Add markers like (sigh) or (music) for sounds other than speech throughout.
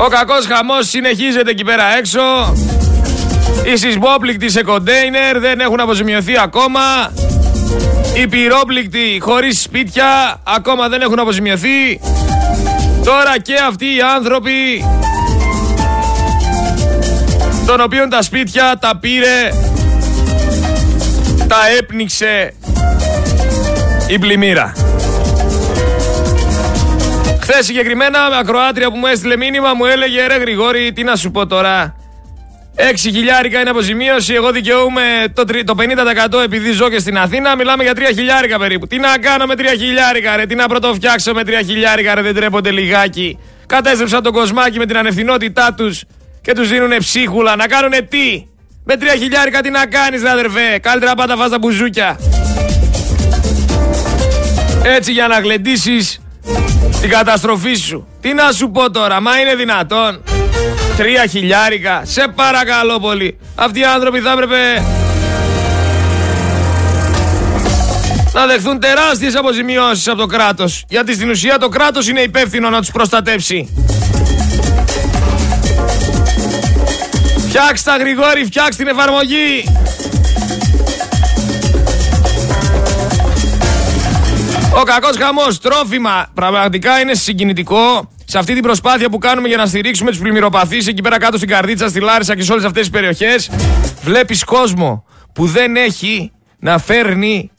Ο κακός χαμός συνεχίζεται εκεί πέρα έξω. Οι σεισμόπληκτοι σε κοντέινερ δεν έχουν αποζημιωθεί ακόμα. Οι πυρόπληκτοι χωρίς σπίτια ακόμα δεν έχουν αποζημιωθεί. Τώρα και αυτοί οι άνθρωποι των οποίων τα σπίτια τα πήρε, τα έπνιξε η πλημμύρα. Χθε συγκεκριμένα, ακροάτρια που μου έστειλε μήνυμα μου έλεγε ρε Γρηγόρη, τι να σου πω τώρα; 6 χιλιάρικα είναι αποζημίωση. Εγώ δικαιούμαι το, το 50% επειδή ζω και στην Αθήνα. Μιλάμε για 3 χιλιάρικα περίπου. Τι να κάνω με 3 χιλιάρικα, ρε. Τι να πρωτοφτιάξω με 3 χιλιάρικα, ρε. Δεν τρέπονται λιγάκι. Κατέστρεψαν τον κοσμάκι με την ανευθυνότητά τους και τους δίνουν ψίχουλα. Να κάνουν τι; Με 3 χιλιάρικα τι να κάνεις, ρε αδερφέ; Καλύτερα πάντα φας τα μπουζούκια. Έτσι για να γλεντήσεις την καταστροφή σου. Τι να σου πω τώρα, μα είναι δυνατόν. Τρία χιλιάρικα, σε παρακαλώ πολύ. Αυτοί οι άνθρωποι θα έπρεπε να δεχθούν τεράστιες αποζημιώσεις από το κράτος. Γιατί στην ουσία το κράτος είναι υπεύθυνο να τους προστατεύσει. Φτιάξτε τα Γρηγόρη, φτιάξτε την εφαρμογή. Ο κακός χαμός, τρόφιμα, πραγματικά είναι συγκινητικό σε αυτή την προσπάθεια που κάνουμε για να στηρίξουμε τους πλημμυροπαθείς εκεί πέρα κάτω στην Καρδίτσα, στη Λάρισα και σε όλες αυτές τις περιοχές. Βλέπεις κόσμο που δεν έχει να φέρνει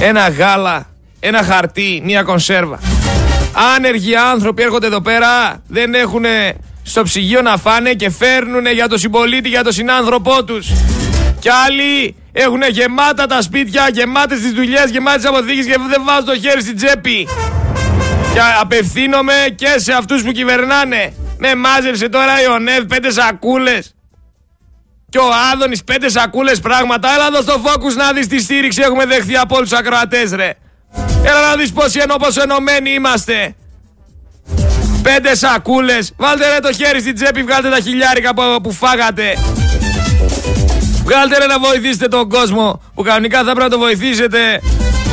ένα γάλα, ένα χαρτί, μία κονσέρβα. Άνεργοι άνθρωποι έρχονται εδώ πέρα, δεν έχουν στο ψυγείο να φάνε και φέρνουν για τον συμπολίτη, για τον συνάνθρωπό τους. Κι άλλοι έχουν γεμάτα τα σπίτια, γεμάτες τις δουλειές, γεμάτες τις αποθήκες και δεν βάζουν το χέρι στην τσέπη. Και απευθύνομαι και σε αυτούς που κυβερνάνε. Με μάζεψε τώρα η ΟΝΕΔ πέντε σακούλες. Και ο Άδωνης πέντε σακούλες πράγματα. Έλα εδώ στο φόκους να δεις τι στήριξη έχουμε δεχθεί από όλους τους ακροατές ρε. Έλα να δεις πόσοι ενώ πόσο ενωμένοι είμαστε. Πέντε σακούλες. Βάλτε ρε το χέρι στην τσέπη, βγάλτε τα χιλιάρικα που, που φάγατε. Βγάλτε ρε να βοηθήσετε τον κόσμο που κανονικά θα πρέπει να το βοηθήσετε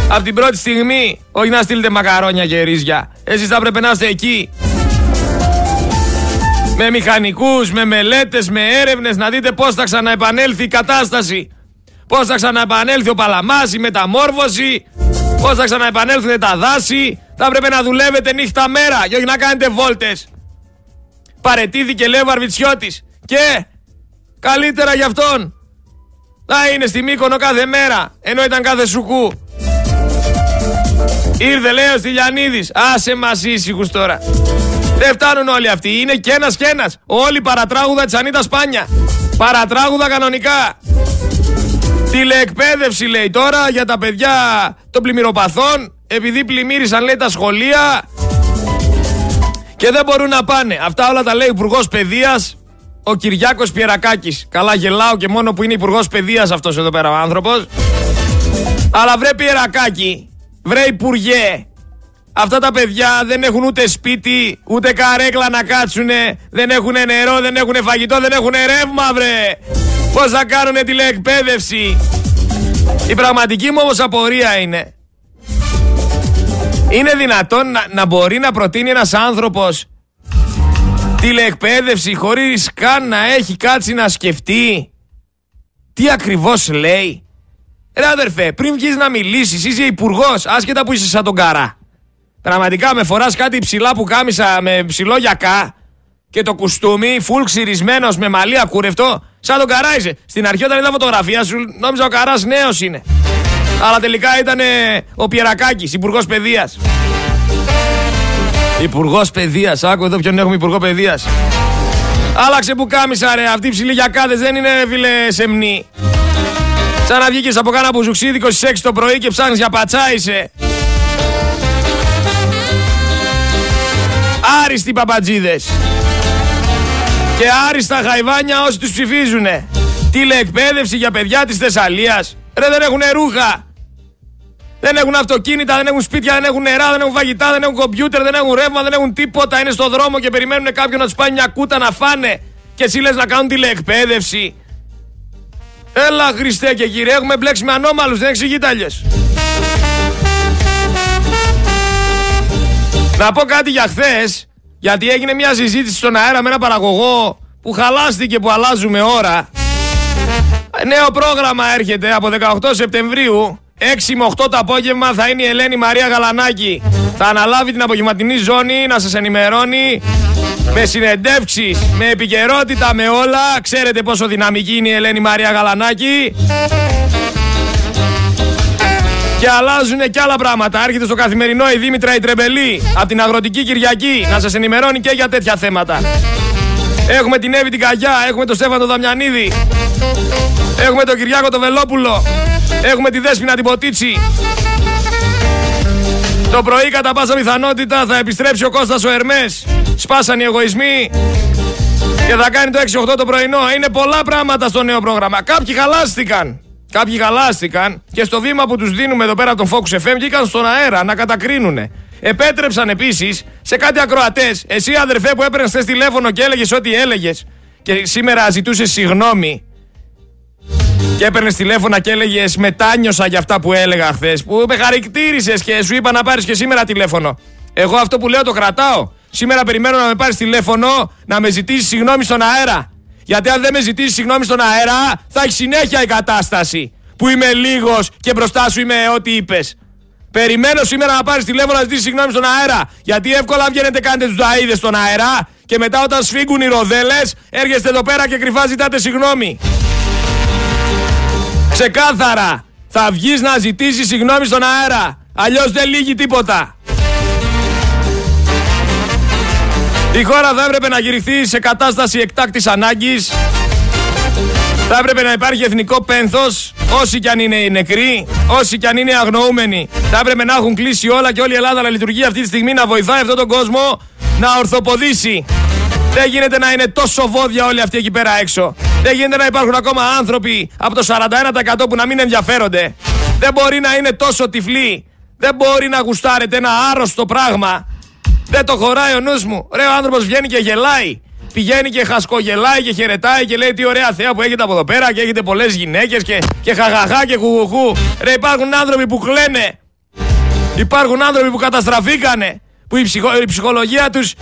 από την πρώτη στιγμή. Όχι να στείλετε μακαρόνια και ρύζια. Εσείς θα πρέπει να είστε εκεί. Με μηχανικούς, με μελέτες, με έρευνες να δείτε πώς θα ξαναεπανέλθει η κατάσταση. Πώς θα ξαναεπανέλθει ο Παλαμάς, η μεταμόρφωση. Πώς θα ξαναεπανέλθουν τα δάση. Θα πρέπει να δουλεύετε νύχτα μέρα και όχι να κάνετε βόλτες. Παρετήθηκε λέει ο Βαρβιτσιώτης. Και καλύτερα για αυτόν. Θα είναι στη Μύκονο κάθε μέρα, ενώ ήταν κάθε σουκού. Ήρθε λέει ο Στυλιανίδης. Άσε μας ήσυχους τώρα. Δεν φτάνουν όλοι αυτοί. Είναι και ένας και ένας. Όλοι παρατράγουδα της Ανίτας Σπάνια. Παρατράγουδα κανονικά. Τηλεεκπαίδευση λέει τώρα για τα παιδιά των πλημμυροπαθών. Επειδή πλημμύρισαν λέει τα σχολεία. Και δεν μπορούν να πάνε. Αυτά όλα τα λέει ο Υπουργός Παιδείας, ο Κυριάκος Πιερακάκης. Καλά γελάω και μόνο που είναι υπουργός Παιδείας αυτός εδώ πέρα ο άνθρωπος. Αλλά βρε Πιερακάκη, βρε Υπουργέ, Αυτά τα παιδιά δεν έχουν ούτε σπίτι, ούτε καρέκλα να κάτσουνε, δεν έχουν νερό, δεν έχουν φαγητό, δεν έχουν ρεύμα βρε. Πώς θα κάνουνε τηλεεκπαίδευση. Η πραγματική μου όμως απορία είναι, είναι δυνατόν να, να μπορεί να προτείνει ένας άνθρωπος τηλεεκπαίδευση χωρίς καν να έχει κάτσει να σκεφτεί τι ακριβώς λέει. Ρε αδερφέ, πριν βγεις να μιλήσεις, είσαι υπουργός, άσχετα που είσαι σαν τον καρά. Πραγματικά με φοράς κάτι ψηλά που κάμισα με ψηλό γιακά και το κουστούμι, φουλ ξυρισμένος με μαλλί ακούρευτο, σαν τον καρά είσαι. Στην αρχή όταν είδα φωτογραφία σου, νόμιζα ο καράς νέος είναι. Αλλά τελικά ήταν ο Πιερακάκης, υπουργός παιδείας. Υπουργός παιδείας. Άκου εδώ ποιον έχουμε υπουργό παιδείας. Άλλαξε που κάμισα ρε. Αυτοί οι ψηλοί γιακάδε δεν είναι φίλε σεμνοί. Σαν να βγήκες από κάνα μπουζουξίδικο στις 6 το πρωί και ψάχνεις για πατσά είσαι. Άριστοι παπατζίδες. Και άριστα χαϊβάνια όσοι τους ψηφίζουνε. Τηλεεκπαίδευση για παιδιά της Θεσσαλίας. Ρε δεν έχουν ρούχα. Δεν έχουν αυτοκίνητα, δεν έχουν σπίτια, δεν έχουν νερά, δεν έχουν φαγητά, δεν έχουν κομπιούτερ, δεν έχουν ρεύμα, δεν έχουν τίποτα. Είναι στο δρόμο και περιμένουν κάποιον να τους πάει μια κούτα να φάνε. Και εσύ λες να κάνουν τηλεεκπαίδευση. Έλα Χριστέ και κύριε, έχουμε μπλέξει με ανώμαλους, δεν εξηγείται αλλιώς. Να πω κάτι για χθες. Γιατί έγινε μια συζήτηση στον αέρα με ένα παραγωγό που χαλάστηκε που αλλάζουμε ώρα. Νέο πρόγραμμα έρχεται από 18 Σεπτεμβρίου. 6 με 8 το απόγευμα θα είναι η Ελένη Μαρία Γαλανάκη. Θα αναλάβει την απογευματινή ζώνη να σας ενημερώνει με συνεντεύξεις, με επικαιρότητα, με όλα. Ξέρετε πόσο δυναμική είναι η Ελένη Μαρία Γαλανάκη. Και αλλάζουν και άλλα πράγματα. Έρχεται στο καθημερινό η Δήμητρα η Τρεμπελή από την Αγροτική Κυριακή να σας ενημερώνει και για τέτοια θέματα. Έχουμε την Εύη την Καγιά, έχουμε τον Στέφανο Δαμιανίδη, έχουμε τον Κυριάκο τον Βελόπουλο, έχουμε τη Δέσποινα την Ποτίτσι. Το πρωί κατά πάσα πιθανότητα θα επιστρέψει ο Κώστας ο Ερμές. Σπάσαν οι εγωισμοί και θα κάνει το 6-8 το πρωινό. Είναι πολλά πράγματα στο νέο πρόγραμμα. Κάποιοι χαλάστηκαν. Κάποιοι χαλάστηκαν και στο βήμα που τους δίνουμε εδώ πέρα από τον Focus FM βγήκαν στον αέρα να κατακρίνουνε. Επέτρεψαν επίσης σε κάτι ακροατές. Εσύ, αδερφέ, που έπαιρνες χθες τηλέφωνο και έλεγες ό,τι έλεγες και σήμερα ζητούσες συγγνώμη. Και έπαιρνε τηλέφωνα και έλεγε Μετάνιωσα για αυτά που έλεγα χθες. Που με χαρακτήρισες και σου είπα να πάρεις και σήμερα τηλέφωνο. Εγώ αυτό που λέω το κρατάω. Σήμερα περιμένω να με πάρεις τηλέφωνο να με ζητήσεις συγγνώμη στον αέρα. Γιατί αν δεν με ζητήσεις συγγνώμη στον αέρα, θα έχει συνέχεια η κατάσταση. Που είμαι λίγος και μπροστά σου είμαι ό,τι είπες. Περιμένω σήμερα να πάρεις τηλέφωνο να ζητήσεις συγγνώμη στον αέρα. Γιατί εύκολα βγαίνετε, κάνετε τους δαίδε στον αέρα και μετά όταν σφίγγουν οι ροδέλες, έρχεστε εδώ πέρα και κρυφά ζητάτε συγγνώμη. Ξεκάθαρα, θα βγεις να ζητήσεις συγγνώμη στον αέρα. Αλλιώς δεν λύγει τίποτα. Η χώρα θα έπρεπε να γυριχθεί σε κατάσταση εκτάκτης ανάγκης. Θα έπρεπε να υπάρχει εθνικό πένθος, όσοι κι αν είναι οι νεκροί, όσοι κι αν είναι αγνοούμενοι. Θα έπρεπε να έχουν κλείσει όλα και όλη η Ελλάδα να λειτουργεί αυτή τη στιγμή, να βοηθάει αυτόν τον κόσμο να ορθοποδήσει. Δεν γίνεται να είναι τόσο βόδια όλοι αυτοί εκεί πέρα έξω. Δεν γίνεται να υπάρχουν ακόμα άνθρωποι από το 41% που να μην ενδιαφέρονται. Δεν μπορεί να είναι τόσο τυφλοί. Δεν μπορεί να γουστάρετε ένα άρρωστο πράγμα δεν το χωράει ο νους μου. Ρε, ο άνθρωπος βγαίνει και γελάει. Πηγαίνει και χασκογελάει και χαιρετάει και λέει τι ωραία θέα που έχετε από εδώ πέρα και έχετε πολλές γυναίκες και, και χαχαχά και χουχουχού. Ρε, υπάρχουν άνθρωποι που κλαίνε. Υπάρχουν άνθρωποι που καταστραφήκανε. Που η, ψυχο, η ψυχολογία τους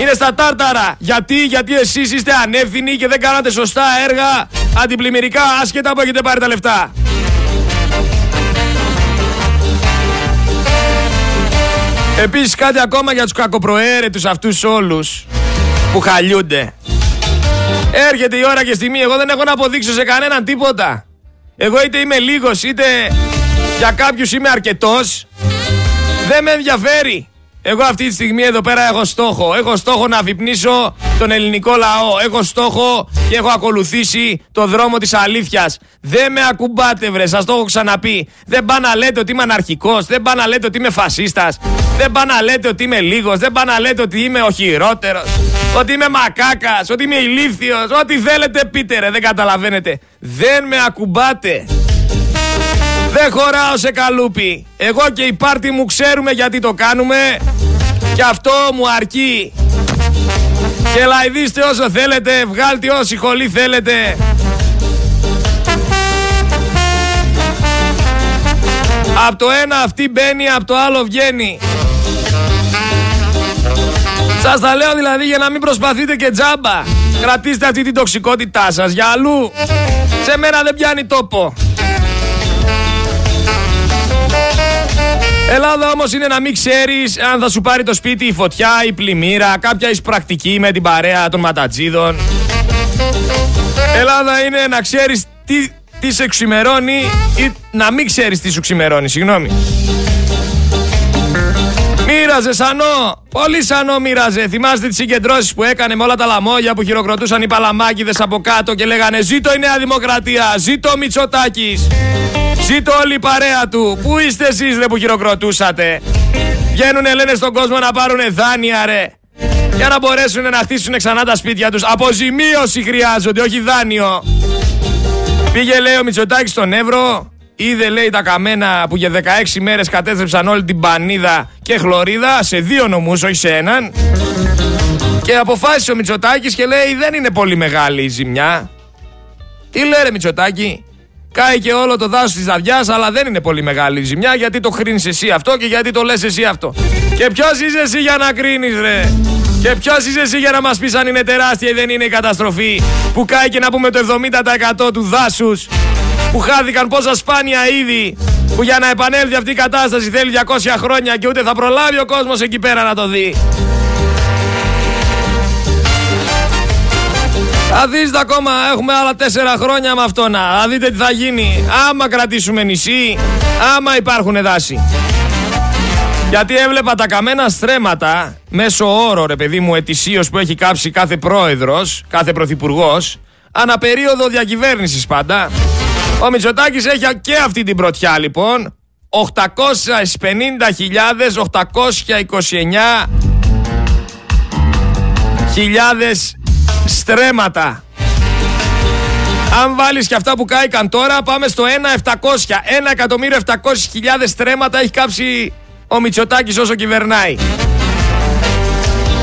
είναι στα τάρταρα. Γιατί, γιατί εσείς είστε ανεύθυνοι και δεν κάνατε σωστά έργα αντιπλημμυρικά άσχετα που έχετε πάρει τα λεφτά. Επίσης κάτι ακόμα για τους κακοπροαίρετους αυτούς όλους που χαλιούνται. Έρχεται η ώρα και στιγμή, εγώ δεν έχω να αποδείξω σε κανέναν τίποτα. Εγώ είτε είμαι λίγος είτε για κάποιους είμαι αρκετός. Δεν με ενδιαφέρει. Εγώ αυτή τη στιγμή εδώ πέρα έχω στόχο. Έχω στόχο να αφυπνίσω τον ελληνικό λαό. Έχω στόχο και έχω ακολουθήσει το δρόμο της αλήθειας. Δεν με ακουμπάτε βρε, σας το έχω ξαναπεί. Δεν πά να λέτε ότι είμαι αναρχικός, δεν πά να λέτε ότι είμαι φασίστας, δεν πά να λέτε ότι είμαι λίγος, δεν πά να λέτε ότι είμαι ο χειρότερος, ότι είμαι μακάκας, ότι είμαι ηλίθιος, ό,τι θέλετε πείτε ρε, δεν καταλαβαίνετε. Δεν με ακουμπάτε. Δεν χωράω σε καλούπι. Εγώ και η πάρτι μου ξέρουμε γιατί το κάνουμε και αυτό μου αρκεί. Και λαϊδίστε όσο θέλετε, βγάλτε όση χολή θέλετε. Από το ένα αυτή μπαίνει, από το άλλο βγαίνει. Σας τα λέω δηλαδή για να μην προσπαθείτε και τζάμπα. Κρατήστε αυτή την τοξικότητά σας για αλλού. Σε μένα δεν πιάνει τόπο. Ελλάδα όμως είναι να μην ξέρεις αν θα σου πάρει το σπίτι η φωτιά, η πλημμύρα, κάποια εισπρακτική με την παρέα των ματατζίδων. Ελλάδα είναι να ξέρεις τι, τι σε ξημερώνει ή να μην ξέρεις τι σου ξημερώνει, συγγνώμη. Μοίραζε σανό, πολύ σανό μοίραζε. Θυμάστε τις συγκεντρώσεις που έκανε με όλα τα λαμόγια που χειροκροτούσαν οι παλαμάκιδε από κάτω και λέγανε Ζήτω η Νέα Δημοκρατία, ζήτω ο Μητσοτάκης. Ζήτω όλη η παρέα του. Πού είστε εσείς ρε που χειροκροτούσατε; Βγαίνουνε λένε στον κόσμο να πάρουν δάνεια ρε. Για να μπορέσουν να χτίσουν ξανά τα σπίτια τους. Αποζημίωση χρειάζονται, όχι δάνειο. Πήγε λέει ο Μητσοτάκης στον Εύρο. Είδε λέει τα καμένα που για 16 μέρες κατέστρεψαν όλη την Πανίδα και Χλωρίδα σε δύο νομούς, όχι σε έναν. Και αποφάσισε ο Μητσοτάκης και λέει δεν είναι πολύ μεγάλη η ζημιά. Τι λέει ρε Μητσοτάκη, Κάει και όλο το δάσος της Δαβιά, αλλά δεν είναι πολύ μεγάλη η ζημιά γιατί το κρίνει εσύ αυτό και γιατί το λες εσύ αυτό. Και ποιος είσαι εσύ για να κρίνεις, ρε; Και ποιος είσαι εσύ για να μας πεις αν είναι τεράστια ή δεν είναι η καταστροφή που κάει και να πούμε το 70% του δάσους που χάθηκαν πόσα σπάνια είδη που για να επανέλθει αυτή η κατάσταση θέλει 200 χρόνια και ούτε θα προλάβει ο κόσμος εκεί πέρα να το δει. Θα δείτε ακόμα, έχουμε άλλα τέσσερα χρόνια με αυτό να. Θα δείτε τι θα γίνει. Άμα κρατήσουμε νησί, άμα υπάρχουν δάση. Γιατί έβλεπα τα καμένα στρέμματα μέσω όρο, ρε παιδί μου, ετησίως που έχει κάψει κάθε πρόεδρος, κάθε πρωθυπουργός, αναπερίοδο διακυβέρνησης πάντα. Ο Μητσοτάκης έχει και αυτή την πρωτιά λοιπόν. 850.829 χιλιάδες στρέμματα. Αν βάλεις και αυτά που κάηκαν τώρα πάμε στο 1.700. 1.700.000 στρέμματα έχει κάψει ο Μητσοτάκης όσο κυβερνάει.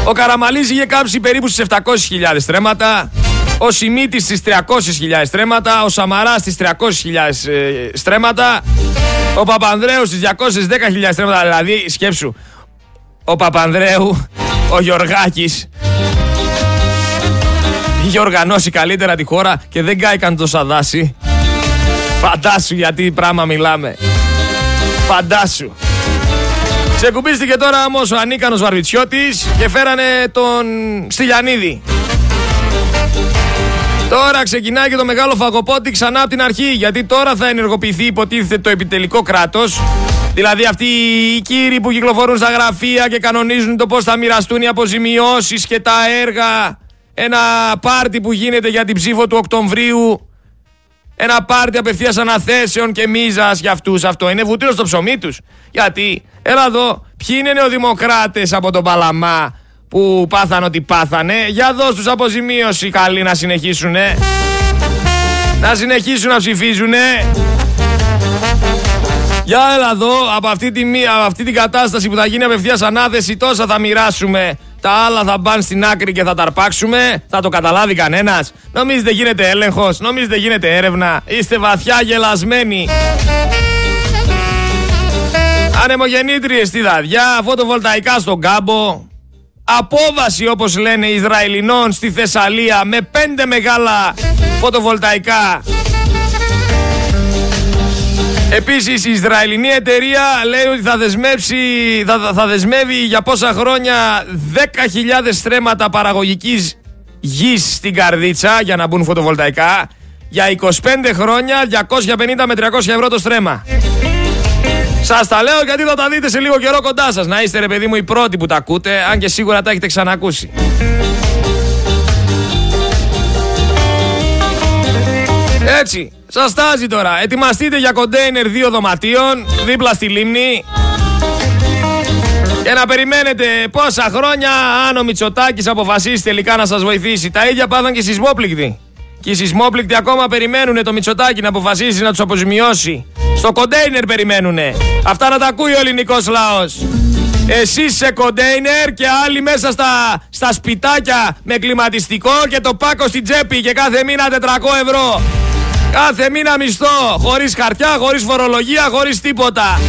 Ο Καραμαλής είχε κάψει περίπου στις 700.000 στρέμματα. Ο Σιμίτης στις 300.000 στρέμματα. Ο Σαμαράς στις 300.000 ε, στρέμματα. Ο Παπανδρέου στις 210.000 στρέμματα. Δηλαδή σκέψου. Ο Παπανδρέου, ο Γιωργάκης είχε οργανώσει καλύτερα τη χώρα και δεν κάηκαν τόσα δάση. Φαντάσου γιατί πράγμα μιλάμε. Φαντάσου. Ξεκουμπίστηκε τώρα όμως ο ανίκανος Βαρβιτσιώτης και φέρανε τον Στυλιανίδη. Τώρα ξεκινάει και το μεγάλο φαγοπότη ξανά από την αρχή. Γιατί τώρα θα ενεργοποιηθεί, υποτίθεται, το επιτελικό κράτος. Δηλαδή αυτοί οι κύριοι που κυκλοφορούν στα γραφεία και κανονίζουν το πώς θα μοιραστούν οι αποζημιώσεις και τα έργα. Ένα πάρτι που γίνεται για την ψήφο του Οκτωβρίου. Ένα πάρτι απευθείας αναθέσεων και μίζας για αυτούς. Αυτό είναι βουτύρο στο ψωμί τους. Γιατί, έλα εδώ, ποιοι είναι νεοδημοκράτες από τον Παλαμά που πάθαν ότι πάθανε; Για δώσ' τους αποζημίωση καλή να συνεχίσουνε. Να συνεχίσουν να ψηφίζουνε. Για έλα εδώ, από αυτή, τη, από αυτή την κατάσταση που θα γίνει απευθείας ανάθεση, τόσα θα μοιράσουμε. Τα άλλα θα πάνε στην άκρη και θα τα αρπάξουμε. Θα το καταλάβει κανένας. Νομίζετε γίνεται έλεγχος, νομίζετε γίνεται έρευνα. Είστε βαθιά γελασμένοι. Ανεμογεννήτριες στη δαδιά, φωτοβολταϊκά στον κάμπο, απόβαση όπως λένε οι Ισραηλινών στη Θεσσαλία με πέντε μεγάλα φωτοβολταϊκά. Επίσης η Ισραηλινή εταιρεία λέει ότι θα, δεσμεύσει, θα, θα δεσμεύει για πόσα χρόνια 10.000 στρέμματα παραγωγικής γης στην Καρδίτσα για να μπουν φωτοβολταϊκά για 25 χρόνια 250 με 300 ευρώ το στρέμα. Σας τα λέω γιατί θα τα δείτε σε λίγο καιρό κοντά σας. Να είστε ρε παιδί μου οι πρώτοι που τα ακούτε, αν και σίγουρα τα έχετε ξανακούσει. Έτσι, σας τάζει τώρα. Ετοιμαστείτε για κοντέινερ δύο δωματίων δίπλα στη λίμνη. Και να περιμένετε πόσα χρόνια αν ο Μητσοτάκης αποφασίσει τελικά να σας βοηθήσει. Τα ίδια πάθαν και σεισμόπληκτοι. Και οι σεισμόπληκτοι ακόμα περιμένουν το Μητσοτάκι να αποφασίσει να τους αποζημιώσει. Στο κοντέινερ περιμένουνε. Αυτά να τα ακούει ο ελληνικός λαός. Εσεί σε κοντέινερ και άλλοι μέσα στα, στα σπιτάκια με κλιματιστικό και το πάκο στην τσέπη και κάθε μήνα 400 ευρώ. Κάθε μήνα μισθό, χωρίς χαρτιά, χωρίς φορολογία, χωρίς τίποτα.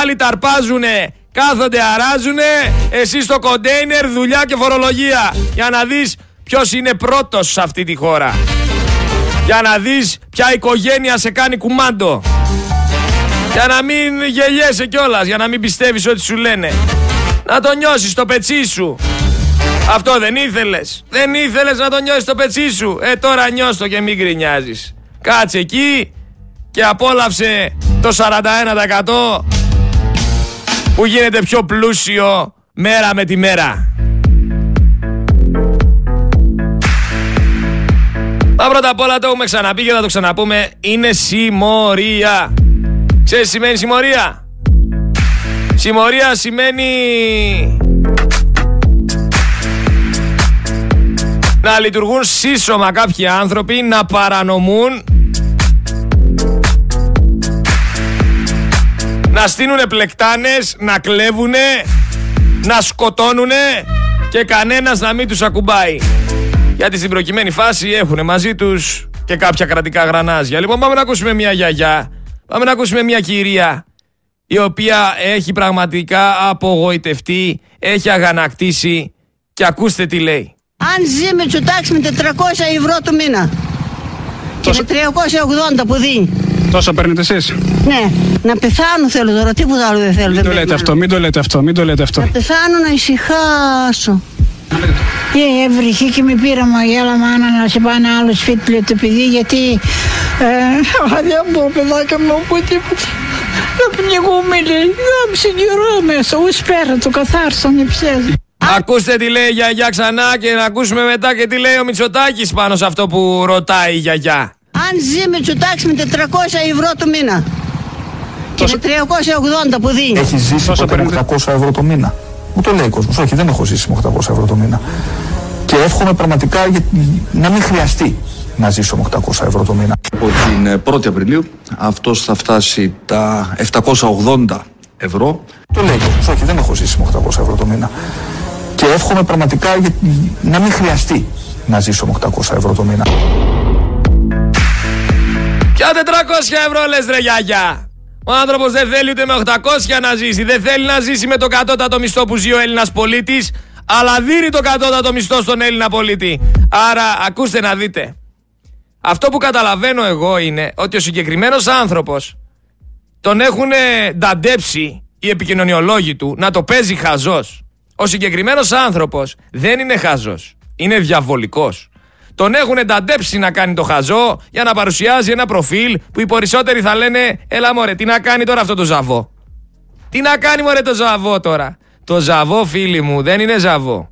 Άλλοι ταρπάζουνε, κάθονται, αράζουνε. Εσύ στο κοντέινερ, δουλειά και φορολογία. Για να δεις ποιος είναι πρώτος σε αυτή τη χώρα. Για να δεις ποια οικογένεια σε κάνει κουμάντο. Για να μην γελιέσαι κιόλας, για να μην πιστεύεις ό,τι σου λένε. Να το νιώσεις στο πετσί σου. Αυτό δεν ήθελες. Δεν ήθελες να το νιώσεις στο πετσί σου. Ε, τώρα νιώστο και μην γκρινιάζεις. Κάτσε εκεί και απόλαυσε το 41% που γίνεται πιο πλούσιο μέρα με τη μέρα. Μα πρώτα απ' όλα το έχουμε ξαναπεί και θα το ξαναπούμε. Είναι συμμορία. Ξέρεις τι σημαίνει συμμορία; Συμμορία σημαίνει να λειτουργούν σύσσωμα κάποιοι άνθρωποι, να παρανομούν, να στείλουν πλεκτάνες, να κλέβουνε, να σκοτώνουνε και κανένας να μην τους ακουμπάει. Γιατί στην προκειμένη φάση έχουν μαζί τους και κάποια κρατικά γρανάζια. Λοιπόν πάμε να ακούσουμε μια γιαγιά Πάμε να ακούσουμε μια κυρία η οποία έχει πραγματικά απογοητευτεί, έχει αγανακτήσει Και ακούστε τι λέει. Αν ζει με τσουτάξ με 400 ευρώ το μήνα. Και με 380 που δίνει. Τόσο παίρνετε εσείς; Ναι, να πεθάνω θέλω τώρα, τίποτα άλλο δεν θέλω. Μην δεν το λέτε περιμένω. αυτό, μην το λέτε αυτό, μην το λέτε αυτό. Να πεθάνω να ησυχάσω. Και έβριχε και με πήρα μαγέλα μάνα να σε πάνε άλλο σπίτι λέει το παιδί γιατί ε, (laughs) δεν μπορώ παιδάκια μου από τίποτα. Να πνιγούμε λέει, γάμισε καιρό μέσα, ούς πέρα το καθάρισαν ψέζι. Ακούστε τι λέει η γιαγιά ξανά και να ακούσουμε μετά και τι λέει ο Μητσοτάκης πάνω σε αυτό που ρωτάει η γιαγιά. Αν ζει με τσουτάξ με 400 ευρώ το μήνα. Και με 380 που δίνει. Έχει ζήσει Πόσο ποτέ με παίρνετε; 800 ευρώ το μήνα. Μου το λέει ο κόσμος. Όχι, δεν έχω ζήσει με 800 ευρώ το μήνα. Και εύχομαι πραγματικά για- να μην χρειαστεί να ζήσω με 800 ευρώ το μήνα. Από την ε, 1η Απριλίου αυτός θα φτάσει τα 780 ευρώ. Το λέει ο κόσμος. Όχι, δεν έχω ζήσει με 800 ευρώ το μήνα. Και εύχομαι πραγματικά για- να μην χρειαστεί να ζήσω με 800 ευρώ το μήνα. Ποια 400 ευρώ λες ρε γιαγιά. Ο άνθρωπος δεν θέλει ούτε με 800 να ζήσει. Δεν θέλει να ζήσει με το κατώτατο μισθό που ζει ο Έλληνας πολίτης. Αλλά δίνει το κατώτατο μισθό στον Έλληνα πολίτη. Άρα ακούστε να δείτε. Αυτό που καταλαβαίνω εγώ είναι ότι ο συγκεκριμένος άνθρωπος τον έχουν νταντέψει οι επικοινωνιολόγοι του να το παίζει χαζός. Ο συγκεκριμένος άνθρωπος δεν είναι χαζός. Είναι διαβολικός. Τον έχουν ενταντέψει να κάνει το χαζό για να παρουσιάζει ένα προφίλ που οι περισσότεροι θα λένε Έλα μωρέ, τι να κάνει τώρα αυτό το ζαβό; Τι να κάνει μωρέ το ζαβό τώρα; Το ζαβό φίλοι μου δεν είναι ζαβό.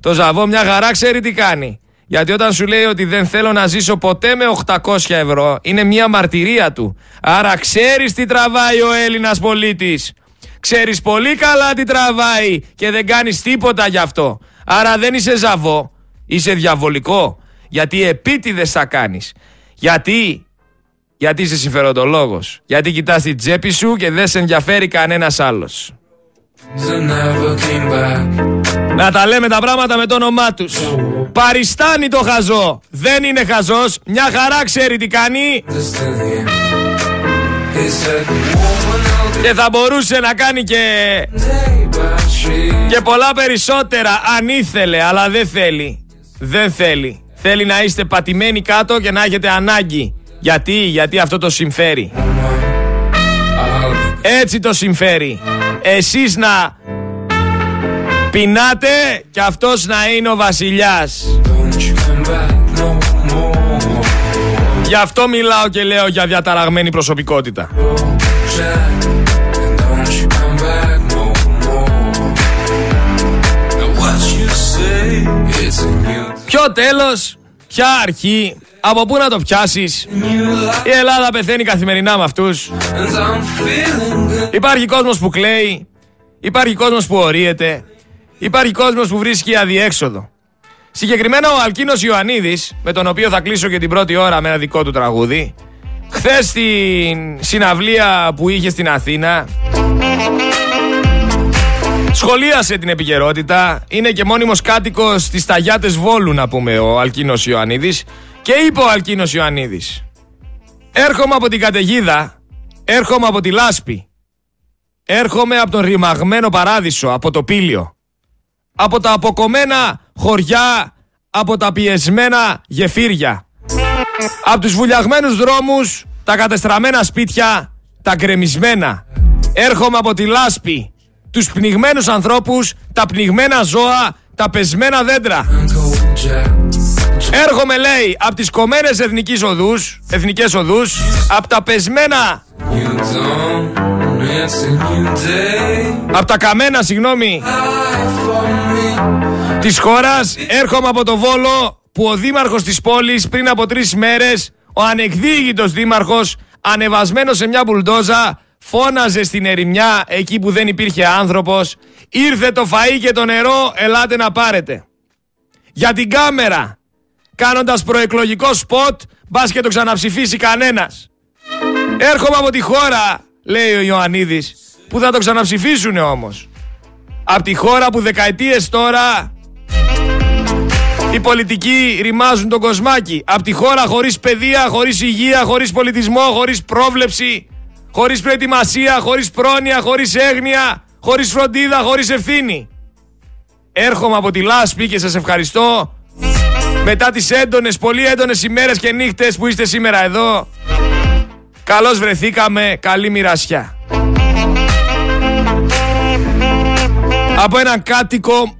Το ζαβό μια χαρά ξέρει τι κάνει. Γιατί όταν σου λέει ότι δεν θέλω να ζήσω ποτέ με 800 ευρώ, είναι μια μαρτυρία του. Άρα ξέρεις τι τραβάει ο Έλληνας πολίτης. Ξέρεις πολύ καλά τι τραβάει και δεν κάνεις τίποτα γι' αυτό. Άρα δεν είσαι ζαβό, είσαι διαβολικό. Γιατί επίτηδες θα κάνεις. Γιατί γιατί είσαι συμφεροντολόγος. Γιατί κοιτάς την τσέπη σου και δεν σε ενδιαφέρει κανένας άλλος. Να τα λέμε τα πράγματα με το όνομά τους. Παριστάνει το χαζό. Δεν είναι χαζός. Μια χαρά ξέρει τι κάνει. Και θα μπορούσε να κάνει και, και πολλά περισσότερα αν ήθελε, αλλά δεν θέλει. Δεν θέλει. Θέλει να είστε πατημένοι κάτω και να έχετε ανάγκη. Γιατί, γιατί αυτό το συμφέρει. Έτσι το συμφέρει. Εσείς να πεινάτε και αυτός να είναι ο βασιλιάς. Γι' αυτό μιλάω και λέω για διαταραγμένη προσωπικότητα. Ποιο τέλος, ποια αρχή, από πού να το πιάσεις. Η Ελλάδα πεθαίνει καθημερινά με αυτούς. Υπάρχει κόσμος που κλαίει, υπάρχει κόσμος που ορίεται, υπάρχει κόσμος που βρίσκει αδιέξοδο. Συγκεκριμένα ο Αλκίνος Ιωαννίδης, με τον οποίο θα κλείσω και την πρώτη ώρα με ένα δικό του τραγούδι, χθες στην συναυλία που είχε στην Αθήνα, σχολίασε την επικαιρότητα, είναι και μόνιμος κάτοικος στις Ταγιάτες Βόλου να πούμε ο Αλκίνος Ιωαννίδης. Και είπε ο Αλκίνος Ιωαννίδης Έρχομαι από την καταιγίδα, έρχομαι από τη λάσπη, έρχομαι από τον ρημαγμένο παράδεισο, από το πήλιο, από τα αποκομμένα χωριά, από τα πιεσμένα γεφύρια, από τους βουλιαγμένους δρόμους, τα κατεστραμμένα σπίτια, τα γκρεμισμένα. Έρχομαι από τη λάσπη, τους πνιγμένους ανθρώπους, τα πνιγμένα ζώα, τα πεσμένα δέντρα. Έρχομαι λέει από τις κομμένες εθνικές οδούς, εθνικές οδούς, από τα πεσμένα, από τα καμένα συγγνώμη, της χώρας. Έρχομαι από το Βόλο που ο δήμαρχος της πόλης πριν από τρεις μέρες, ο ανεκδίγητος δήμαρχος, ανεβασμένος σε μια μπουλντόζα, φώναζε στην ερημιά εκεί που δεν υπήρχε άνθρωπος, ήρθε το φαΐ και το νερό, ελάτε να πάρετε. Για την κάμερα, κάνοντας προεκλογικό σποτ, μπας και το ξαναψηφίσει κανένας. Έρχομαι από τη χώρα, λέει ο Ιωαννίδης, που θα το ξαναψηφίσουνε όμως. Από τη χώρα που δεκαετίες τώρα οι πολιτικοί ρημάζουν τον κοσμάκι. Από τη χώρα χωρίς παιδεία, χωρίς υγεία, χωρίς πολιτισμό, χωρίς πρόβλεψη, χωρίς προετοιμασία, χωρίς πρόνοια, χωρίς έγνοια, χωρίς φροντίδα, χωρίς ευθύνη. έρχομαι από τη λάσπη και σας ευχαριστώ μετά τις έντονες, πολύ έντονες ημέρες και νύχτες που είστε σήμερα εδώ. Καλώς βρεθήκαμε, καλή μοιρασιά. Από έναν κάτοικο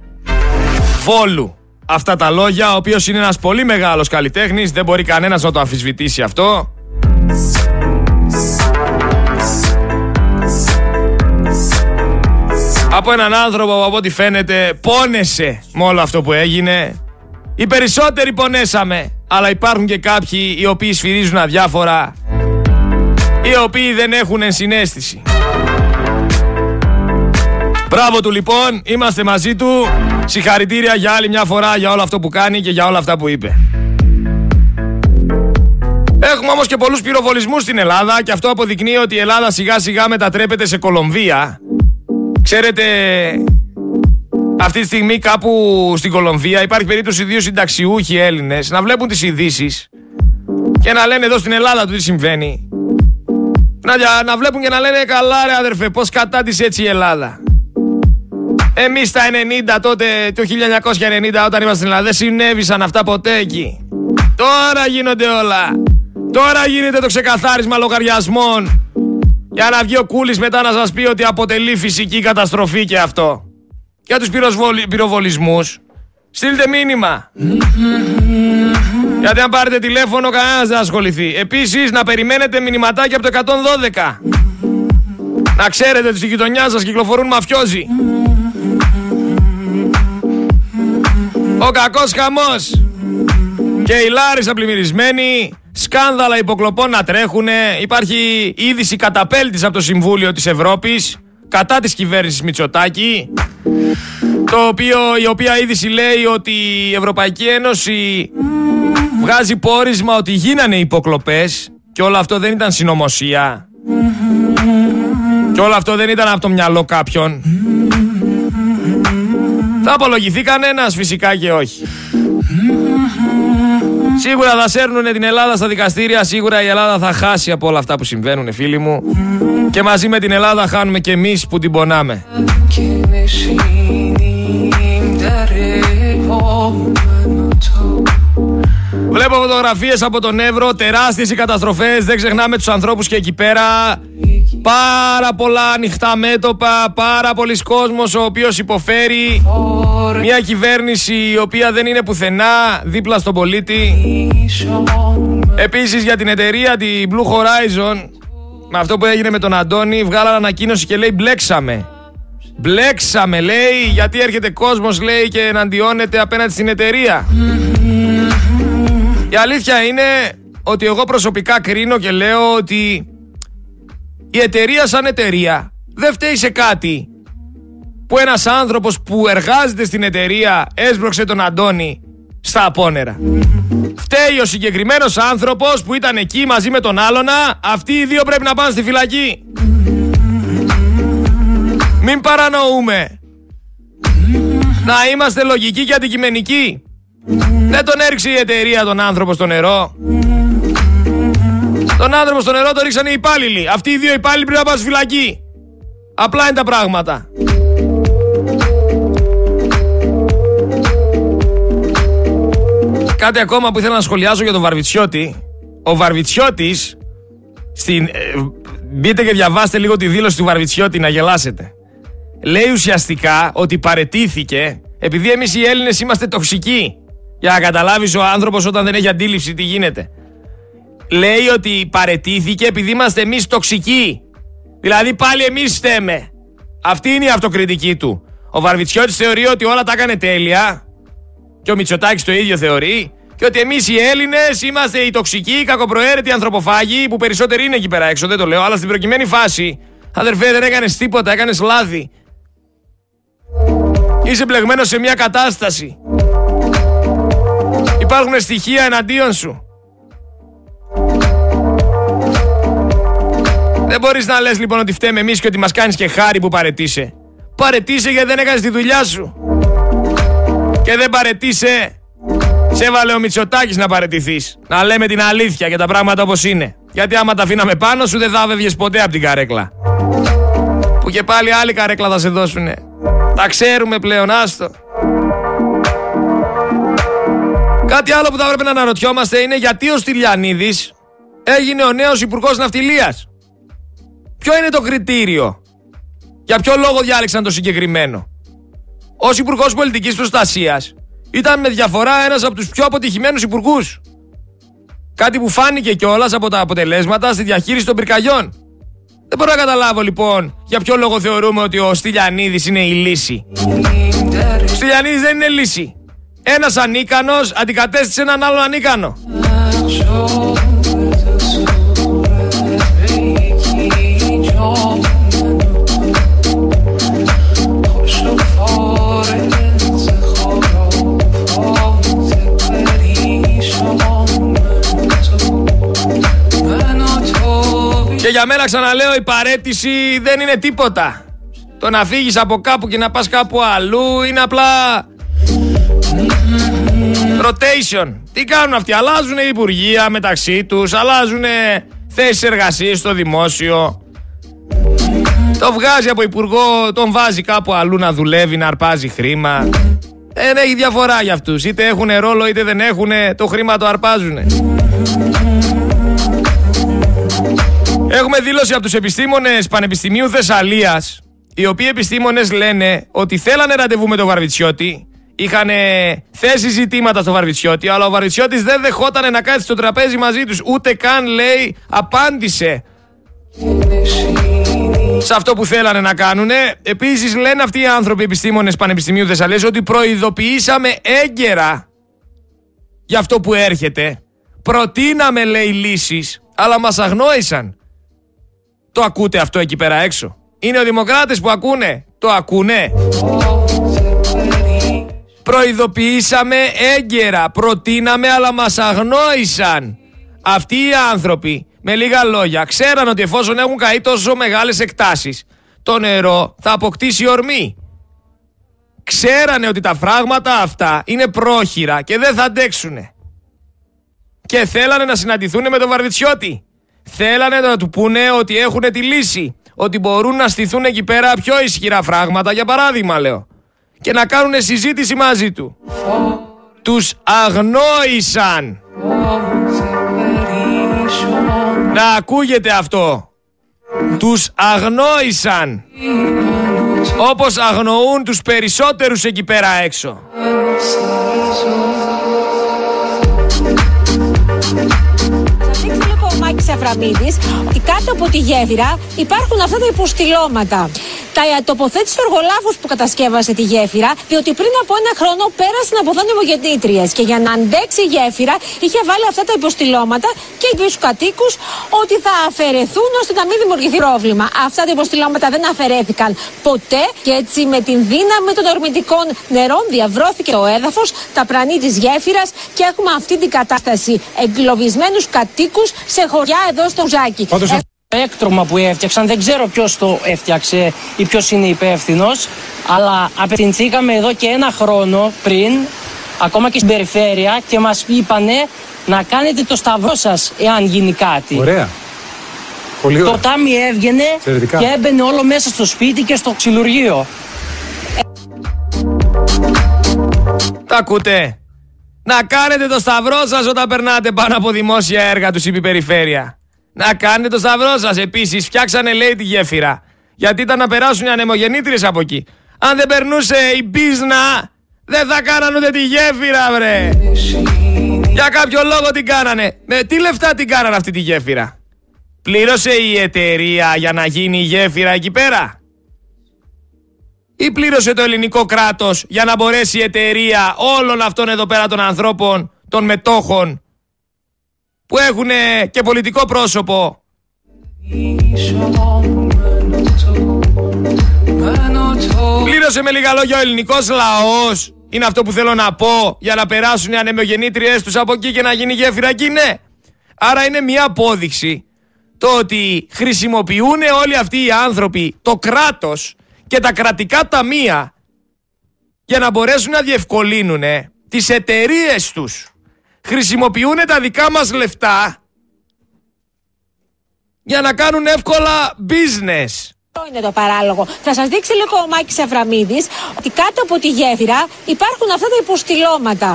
Βόλου. Αυτά τα λόγια, ο οποίος είναι ένας πολύ μεγάλος καλλιτέχνης, δεν μπορεί κανένας να το αμφισβητήσει αυτό. Από έναν άνθρωπο που από ό,τι φαίνεται πόνεσε με όλο αυτό που έγινε. Οι περισσότεροι πονέσαμε, αλλά υπάρχουν και κάποιοι οι οποίοι σφυρίζουν αδιάφορα, οι οποίοι δεν έχουν ενσυναίσθηση. Μπράβο του λοιπόν, είμαστε μαζί του. Συγχαρητήρια για άλλη μια φορά για όλο αυτό που κάνει και για όλα αυτά που είπε. Έχουμε όμως και πολλούς πυροβολισμούς στην Ελλάδα και αυτό αποδεικνύει ότι η Ελλάδα σιγά σιγά μετατρέπεται σε Κολομβία. Ξέρετε, αυτή τη στιγμή κάπου στην Κολομβία υπάρχει περίπτωση δύο συνταξιούχοι Έλληνες να βλέπουν τις ειδήσεις και να λένε εδώ στην Ελλάδα του τι συμβαίνει. Να, να βλέπουν και να λένε καλά ρε αδερφέ πώς κατάτησε έτσι η Ελλάδα. Εμείς τα 90 τότε, το 1990 όταν ήμασταν στην Ελλάδα δεν συνέβησαν αυτά ποτέ εκεί. Τώρα γίνονται όλα. Τώρα γίνεται το ξεκαθάρισμα λογαριασμών. Για να βγει ο Κούλης μετά να σας πει ότι αποτελεί φυσική καταστροφή και αυτό. Για τους πυροβολισμούς, στείλτε μήνυμα. Γιατί αν πάρετε τηλέφωνο κανένας δεν ασχοληθεί. Επίσης να περιμένετε μηνυματάκια από το 112. Να ξέρετε ότι στη γειτονιά σας κυκλοφορούν μαφιόζοι. Ο κακός χαμός. Και η Λάρισα πλημμυρισμένη. Σκάνδαλα υποκλοπών να τρέχουνε. Υπάρχει είδηση καταπέλτης από το Συμβούλιο της Ευρώπης κατά της κυβέρνησης Μητσοτάκη. Το οποίο, η οποία είδηση λέει ότι η Ευρωπαϊκή Ένωση βγάζει πόρισμα ότι γίνανε υποκλοπές και όλο αυτό δεν ήταν συνωμοσία. Και όλο αυτό δεν ήταν από το μυαλό κάποιον. Θα απολογηθεί κανένας φυσικά και όχι. Σίγουρα θα σέρνουν την Ελλάδα στα δικαστήρια, σίγουρα η Ελλάδα θα χάσει από όλα αυτά που συμβαίνουν φίλοι μου. Και μαζί με την Ελλάδα χάνουμε και εμείς που την πονάμε. Βλέπω φωτογραφίες από τον Εύρο, τεράστιες οι καταστροφές, δεν ξεχνάμε τους ανθρώπους και εκεί πέρα. Πάρα πολλά ανοιχτά μέτωπα, πάρα πολλοί κόσμος ο οποίος υποφέρει. Μια κυβέρνηση η οποία δεν είναι πουθενά δίπλα στον πολίτη. Επίσης για την εταιρεία, την Blue Horizon, με αυτό που έγινε με τον Αντώνη, βγάλανε ανακοίνωση και λέει μπλέξαμε. Μπλέξαμε λέει γιατί έρχεται κόσμος λέει και εναντιώνεται απέναντι στην εταιρεία. Η αλήθεια είναι ότι εγώ προσωπικά κρίνω και λέω ότι η εταιρεία σαν εταιρεία δεν φταίει σε κάτι που ένας άνθρωπος που εργάζεται στην εταιρεία έσπρωξε τον Αντώνη στα απόνερα. Φταίει ο συγκεκριμένος άνθρωπος που ήταν εκεί μαζί με τον άλλονα, αυτοί οι δύο πρέπει να πάνε στη φυλακή. Μην παρανοούμε. Να είμαστε λογικοί και αντικειμενικοί. Δεν τον έριξε η εταιρεία τον άνθρωπο στο νερό. Τον άνθρωπο στο νερό τον ρίξαν οι υπάλληλοι. Αυτοί οι δύο υπάλληλοι πρέπει να πάνε στη φυλακή. Απλά είναι τα πράγματα. Κάτι ακόμα που ήθελα να σχολιάσω για τον Βαρβιτσιώτη. Ο Βαρβιτσιώτης, στην, ε, μπείτε και διαβάστε λίγο τη δήλωση του Βαρβιτσιώτη να γελάσετε. Λέει ουσιαστικά ότι παρετήθηκε επειδή εμείς οι Έλληνες είμαστε τοξικοί. Για να καταλάβεις ο άνθρωπος όταν δεν έχει αντίληψη τι γίνεται. Λέει ότι παρετήθηκε επειδή είμαστε εμείς τοξικοί. Δηλαδή πάλι εμείς στέμε. Αυτή είναι η αυτοκριτική του. Ο Βαρβιτσιώτης θεωρεί ότι όλα τα έκανε τέλεια. Και ο Μητσοτάκης το ίδιο θεωρεί. Και ότι εμείς οι Έλληνες είμαστε οι τοξικοί, οι κακοπροαίρετοι ανθρωποφάγοι που περισσότεροι είναι εκεί πέρα έξω. Δεν το λέω. Αλλά στην προκειμένη φάση, αδερφέ, δεν έκανες τίποτα, έκανες λάθη. Είσαι μπλεγμένος σε μια κατάσταση. Υπάρχουν στοιχεία εναντίον σου. Δεν μπορείς να λες λοιπόν ότι φταίμε εμείς και ότι μας κάνεις και χάρη που παρετήσε. Παρετήσε γιατί δεν έκανες τη δουλειά σου. Και δεν παρετήσε. Σε έβαλε ο Μητσοτάκης να παρετηθείς. Να λέμε την αλήθεια για τα πράγματα όπως είναι. Γιατί άμα τα αφήναμε πάνω σου δεν θα άβευγες ποτέ από την καρέκλα. Που και πάλι άλλη καρέκλα θα σε δώσουνε. Τα ξέρουμε πλέον, άστο. Κάτι άλλο που θα έπρεπε να αναρωτιόμαστε είναι γιατί ο Στυλιανίδης έγινε ο νέος Υπουργός Ναυτιλίας. Ποιο είναι το κριτήριο; Για ποιο λόγο διάλεξαν το συγκεκριμένο; Ω Υπουργός Πολιτικής Προστασίας ήταν με διαφορά ένας από τους πιο αποτυχημένους υπουργούς. Κάτι που φάνηκε κιόλας από τα αποτελέσματα στη διαχείριση των πυρκαγιών. Δεν μπορώ να καταλάβω λοιπόν για ποιο λόγο θεωρούμε ότι ο Στυλιανίδης είναι η λύση. Ο Στυλιανίδης δεν είναι λύση. Ένας ανίκανος αντικατέστησε έναν άλλο ανίκανο. Και για μένα ξαναλέω η παρέτηση δεν είναι τίποτα. Το να φύγεις από κάπου και να πας κάπου αλλού είναι απλά rotation. Τι κάνουν αυτοί, αλλάζουν οι υπουργεία μεταξύ τους, αλλάζουν θέσεις εργασίας στο δημόσιο. Το βγάζει από υπουργό, τον βάζει κάπου αλλού να δουλεύει, να αρπάζει χρήμα. Δεν έχει διαφορά για αυτούς. Είτε έχουν ρόλο είτε δεν έχουν, το χρήμα το αρπάζουν. Έχουμε δήλωση από τους επιστήμονες Πανεπιστημίου Θεσσαλίας, οι οποίοι επιστήμονες λένε ότι θέλανε ραντεβού με τον Βαρβιτσιώτη, είχαν θέσει ζητήματα στο Βαρβιτσιώτη, αλλά ο Βαρβιτσιώτης δεν δεχόταν να κάθει στο τραπέζι μαζί τους, ούτε καν λέει απάντησε σε αυτό που θέλανε να κάνουν. Επίσης λένε αυτοί οι άνθρωποι επιστήμονες Πανεπιστημίου Θεσσαλίας ότι προειδοποιήσαμε έγκαιρα για αυτό που έρχεται. Προτείναμε λέει λύσεις, αλλά μας αγνόησαν. Το ακούτε αυτό εκεί πέρα έξω; Είναι ο Δημοκράτες που ακούνε; Το ακούνε. Προειδοποιήσαμε έγκαιρα. Προτείναμε αλλά μας αγνόησαν. Αυτοί οι άνθρωποι με λίγα λόγια ξέραν ότι εφόσον έχουν καεί τόσο μεγάλες εκτάσεις το νερό θα αποκτήσει ορμή. Ξέρανε ότι τα φράγματα αυτά είναι πρόχειρα και δεν θα αντέξουνε. Και θέλανε να συναντηθούν με τον Βαρβιτσιώτη. Θέλανε να του πούνε ότι έχουν τη λύση. Ότι μπορούν να στηθούν εκεί πέρα πιο ισχυρά φράγματα, για παράδειγμα λέω. Και να κάνουν συζήτηση μαζί του. Τους αγνόησαν. Να ακούγεται αυτό. Τους αγνόησαν. Όπως αγνοούν τους περισσότερους εκεί πέρα έξω. Αφραμίδη ότι κάτω από τη γέφυρα υπάρχουν αυτά τα υποστηλώματα. Τα τοποθέτησε ο εργολάβο που κατασκεύασε τη γέφυρα, διότι πριν από ένα χρόνο πέρασαν από εδώ νεμογεννήτριε. Και για να αντέξει η γέφυρα, είχε βάλει αυτά τα υποστηλώματα και είπε στους κατοίκους ότι θα αφαιρεθούν ώστε να μην δημιουργηθεί πρόβλημα. Αυτά τα υποστηλώματα δεν αφαιρέθηκαν ποτέ και έτσι με την δύναμη των ορμητικών νερών διαβρώθηκε το έδαφος, τα πρανή της γέφυρας και έχουμε αυτή την κατάσταση. Εγκλωβισμένους κατοίκους σε χωριά εδώ στο Ζάκι. Πάντως, ε... έκτρωμα που έφτιαξαν, δεν ξέρω ποιος το έφτιαξε ή ποιος είναι υπεύθυνος, αλλά απευθυνθήκαμε εδώ και ένα χρόνο πριν, ακόμα και στην περιφέρεια, και μας είπανε να κάνετε το σταυρό σας εάν γίνει κάτι. Ωραία. Πολύ ωραία. Το τάμι έβγαινε και έμπαινε όλο μέσα στο σπίτι και στο ξυλουργείο. Τα ακούτε; Να κάνετε το σταυρό σας όταν περνάτε πάνω από δημόσια έργα του είπε η περιφέρεια. Να κάνετε το σταυρό σας. Επίσης, φτιάξανε λέει τη γέφυρα. Γιατί ήταν να περάσουν οι ανεμογεννήτριες από εκεί. Αν δεν περνούσε η μπίζνα, δεν θα κάναν ούτε τη γέφυρα, βρε. Για κάποιο λόγο την κάνανε. Με τι λεφτά την κάνανε αυτή τη γέφυρα; Πλήρωσε η εταιρεία για να γίνει η γέφυρα εκεί πέρα; Ή πλήρωσε το ελληνικό κράτος για να μπορέσει η εταιρεία όλων αυτών εδώ πέρα των ανθρώπων, των μετόχων που έχουν και πολιτικό πρόσωπο. Πλήρωσε με λίγα λόγια ο ελληνικός λαός. Είναι αυτό που θέλω να πω για να περάσουν οι ανεμογεννήτριές τους από εκεί και να γίνει γέφυρα εκεί ναι. Άρα είναι μια απόδειξη το ότι χρησιμοποιούν όλοι αυτοί οι άνθρωποι το κράτος και τα κρατικά ταμεία για να μπορέσουν να διευκολύνουν τις εταιρείες τους. Χρησιμοποιούν τα δικά μας λεφτά για να κάνουν εύκολα business. Αυτό είναι το παράλογο. Θα σας δείξει λίγο ο Μάκης Αβραμίδης ότι κάτω από τη γέφυρα υπάρχουν αυτά τα υποστηλώματα.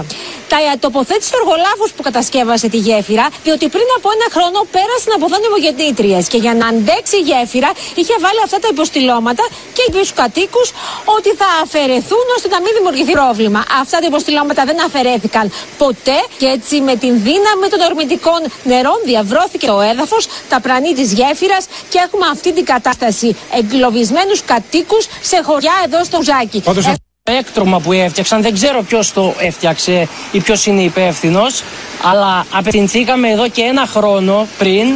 τα τοποθέτησε ο εργολάβο που κατασκεύασε τη γέφυρα, διότι πριν από ένα χρόνο πέρασαν από εδώ νεμογεννήτριε. Και για να αντέξει η γέφυρα, είχε βάλει αυτά τα υποστηλώματα και είπε στους κατοίκους ότι θα αφαιρεθούν ώστε να μην δημιουργηθεί πρόβλημα. Αυτά τα υποστηλώματα δεν αφαιρέθηκαν ποτέ και έτσι με την δύναμη των ορμητικών νερών διαβρώθηκε το έδαφος, τα πρανή της γέφυρας και έχουμε αυτή την κατάσταση. Εγκλωβισμένους κατοίκους σε χωριά εδώ στο Ζάκι. Το έκτρωμα που έφτιαξαν, δεν ξέρω ποιος το έφτιαξε ή ποιος είναι υπεύθυνος, αλλά απευθυνθήκαμε εδώ και ένα χρόνο πριν,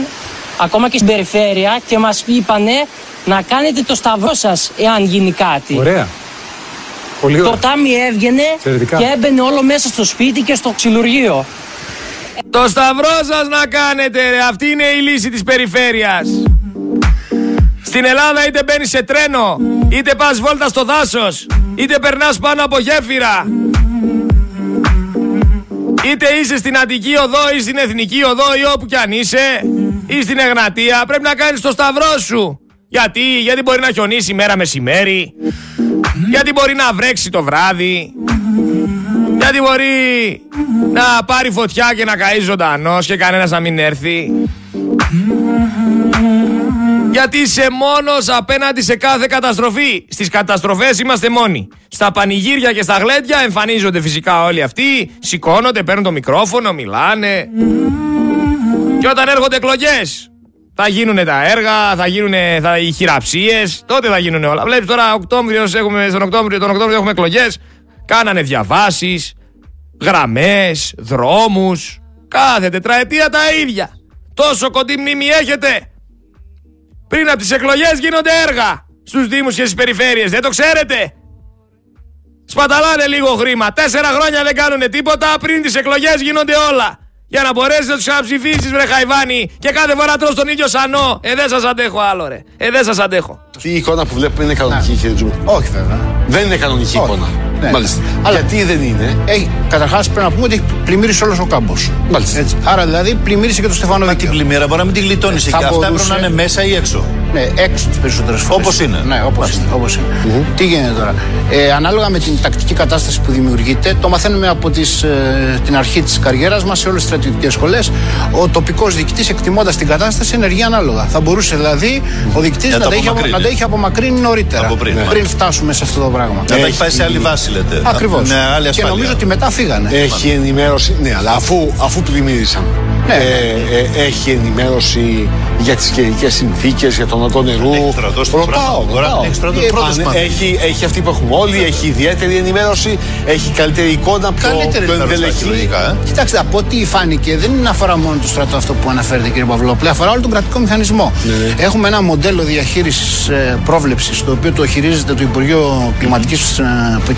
ακόμα και στην περιφέρεια, και μας είπανε να κάνετε το σταυρό σας εάν γίνει κάτι. Ωραία. Πολύ ωραία. Το τάμι έβγαινε Εξαιρετικά. και έμπαινε όλο μέσα στο σπίτι και στο ξυλουργείο. Το σταυρό σας να κάνετε ρε. Αυτή είναι η λύση της περιφέρειας. Στην Ελλάδα είτε μπαίνεις σε τρένο, είτε πας βόλτα στο δάσος, είτε περνάς πάνω από γέφυρα. Είτε είσαι στην Αττική Οδό ή στην Εθνική Οδό ή όπου κι αν είσαι, ή στην Εγνατία, πρέπει να κάνεις το σταυρό σου. Γιατί, γιατί μπορεί να χιονίσει μέρα μεσημέρι, γιατί μπορεί να βρέξει το βράδυ, γιατί μπορεί να πάρει φωτιά και να καεί ζωντανός και κανένας να μην έρθει. Γιατί είσαι μόνος απέναντι σε κάθε καταστροφή. Στις καταστροφές είμαστε μόνοι. Στα πανηγύρια και στα γλέντια εμφανίζονται φυσικά όλοι αυτοί. Σηκώνονται, παίρνουν το μικρόφωνο, μιλάνε. Και όταν έρχονται εκλογές, θα γίνουν τα έργα, θα γίνουν θα, οι χειραψίες, τότε θα γίνουν όλα. Βλέπεις τώρα Οκτώβριος έχουμε, στον Οκτώβριο, τον Οκτώβριο έχουμε εκλογές. Κάνανε διαβάσεις, γραμμές, δρόμους. Κάθε τετραετία τα ίδια. Τόσο κοντή μνήμη έχετε. Πριν από τις εκλογές γίνονται έργα στους Δήμους και στις περιφέρειες. Δεν το ξέρετε; Σπαταλάνε λίγο χρήμα. Τέσσερα χρόνια δεν κάνουν τίποτα. Πριν τις εκλογές γίνονται όλα. Για να μπορέσει να τους ξαναψηφίσεις, βρε Χαϊβάνι, και κάθε φορά τρως τον ίδιο σανό. Ε, δεν σας αντέχω άλλο, ρε. Ε, δεν σας αντέχω. Αυτή η εικόνα που βλέπουμε είναι κανονική, κύριε Τζουμ. Όχι βέβαια. Δεν είναι κανονική Όχι. εικόνα. Ναι. Μάλιστα. Αλλά- Γιατί δεν είναι; Έχει, καταρχάς πρέπει να πούμε ότι έχει πλημμύρισε όλος ο κάμπος. Μάλιστα. Άρα δηλαδή πλημμύρισε και το Στεφάνο Την Δίκαιο. πλημμύρα μπορεί να μην την γλιτώνεις Ε, εκεί. θα Αυτά μπορούσε- έπρεπε να είναι μέσα ή έξω. Ναι, έξω τις περισσότερες φορές. Όπως είναι. Ναι, όπως είναι. Όπως είναι. Τι γίνεται τώρα; Ε, ανάλογα με την τακτική κατάσταση που δημιουργείται, το μαθαίνουμε από τις, ε, την αρχή της καριέρας μας σε όλες τις στρατιωτικές σχολές. Ο τοπικός διοικητής, εκτιμώντας την κατάσταση, ενεργεί ανάλογα. Θα μπορούσε δηλαδή ο διοικητής Να να, τα τα είχε απο- απομακρύνει. να τα είχε απομακρύνει νωρίτερα. Από πριν, ναι. πριν φτάσουμε σε αυτό το πράγμα. Να τα έχει πάει σε άλλη βάση, λέτε. Ακριβώς. Ναι, άλλη και ασφάλεια. νομίζω ότι μετά φύγανε. Έχει ενημέρωση. Ναι, αλλά αφού, αφού πλημμύρισαν. Ναι. Ε, ε, έχει ενημέρωση για τις καιρικές συνθήκες, για τον όγκο νερού. Έχει στρατός το Ρωτάω, πράγμα. Τώρα ρωτάω. έχει στρατός Ε, πρώτος αν μάθημα. έχει, έχει αυτή που έχουμε όλοι, έχει ιδιαίτερη ενημέρωση, έχει καλύτερη εικόνα, πιο, Καλύτερη πιο ενημέρωση θα έχει, ενδελεχή. λογικά, ε. Κοιτάξτε, από ό,τι φάνηκε, δεν αφορά μόνο το στρατό αυτό που αναφέρετε, κύριε Παυλόπουλε, αφορά όλο τον κρατικό μηχανισμό. Έχουμε ένα μοντέλο διαχείρισης πρόβλεψης, το οποίο το χειρίζεται το Υπουργείο Κλιματικής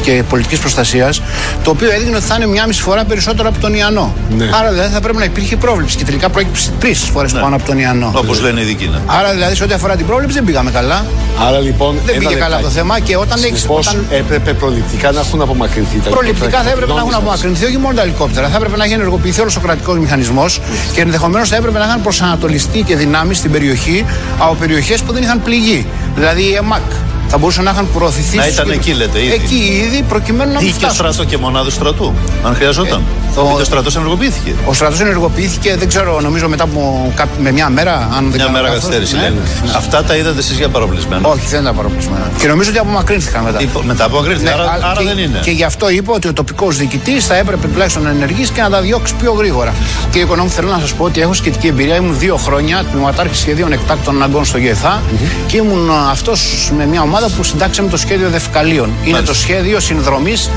και Πολιτικής Προστασίας, το οποίο έδειχνε ότι θα είναι μια μισή φορά περισσότερο από τον Ιαννό. Ναι. Άρα δηλαδή θα πρέπει να υπήρχε πρόβλεψη και τελικά προέκυψε τρεις φορές Ναι. πάνω από τον Ιαννό. Όπως λένε οι δικοί. ναι. Άρα δηλαδή σε ό,τι αφορά την πρόβλεψη δεν πήγαμε καλά. Άρα λοιπόν. Δεν ένα πήγε καλά λεπτάκι. το θέμα και όταν έχει. Συνεπώς, Όταν... έπρεπε προληπτικά να έχουν απομακρυνθεί τα Προληπτικά θα έπρεπε να έχουν Γνώμη σας. απομακρυνθεί όχι μόνο τα ελικόπτερα, θα έπρεπε να έχει ενεργοποιηθεί όλος ο κρατικός μηχανισμός και ενδεχομένως θα έπρεπε να είχαν προσανατολιστεί και δυνάμεις στην περιοχή από περιοχές που δεν είχαν πληγεί. Δηλαδή η ΕΜΑΚ. Θα μπορούσαν να είχαν προωθηθεί. Να στους ήταν κέντρους. εκεί, λέτε, ήδη. Εκεί ήδη προκειμένου να μην Ή και φτάσουν. στρατό και μονάδες στρατού, αν χρειαζόταν. το- Επειδή ο στρατός ενεργοποιήθηκε. Ο στρατός ενεργοποιήθηκε, δεν ξέρω, νομίζω μετά από κάπου- με μια μέρα. Αν δεν Μια κάνω μέρα λάθος. καθυστέρηση Ναι. λένε. Αυτά τα είδατε εσείς για παροπλισμένα. Όχι, δεν ήταν παροπλισμένα. Και νομίζω ότι απομακρύνθηκαν μετά. Υπο- Μετά από αγκρίθη. Ναι, άρα, αλλά άρα και, δεν είναι. Και γι' αυτό είπα ότι ο τοπικός διοικητής θα έπρεπε τουλάχιστον να ενεργήσει και να τα διώξει πιο γρήγορα. Κύριε Οικονόμου, θέλω να σας πω ότι έχω σχετική εμπειρία. Ήμουν δύο χρόνια τμήματάρχης σχεδίων εκτάκτων αναγκών στο ΓΕΘΑ και ήμουν αυτός με μια ομάδα που συντάξαμε το σχέδιο Δευκαλίων. Είναι το σχέδιο συνδρομής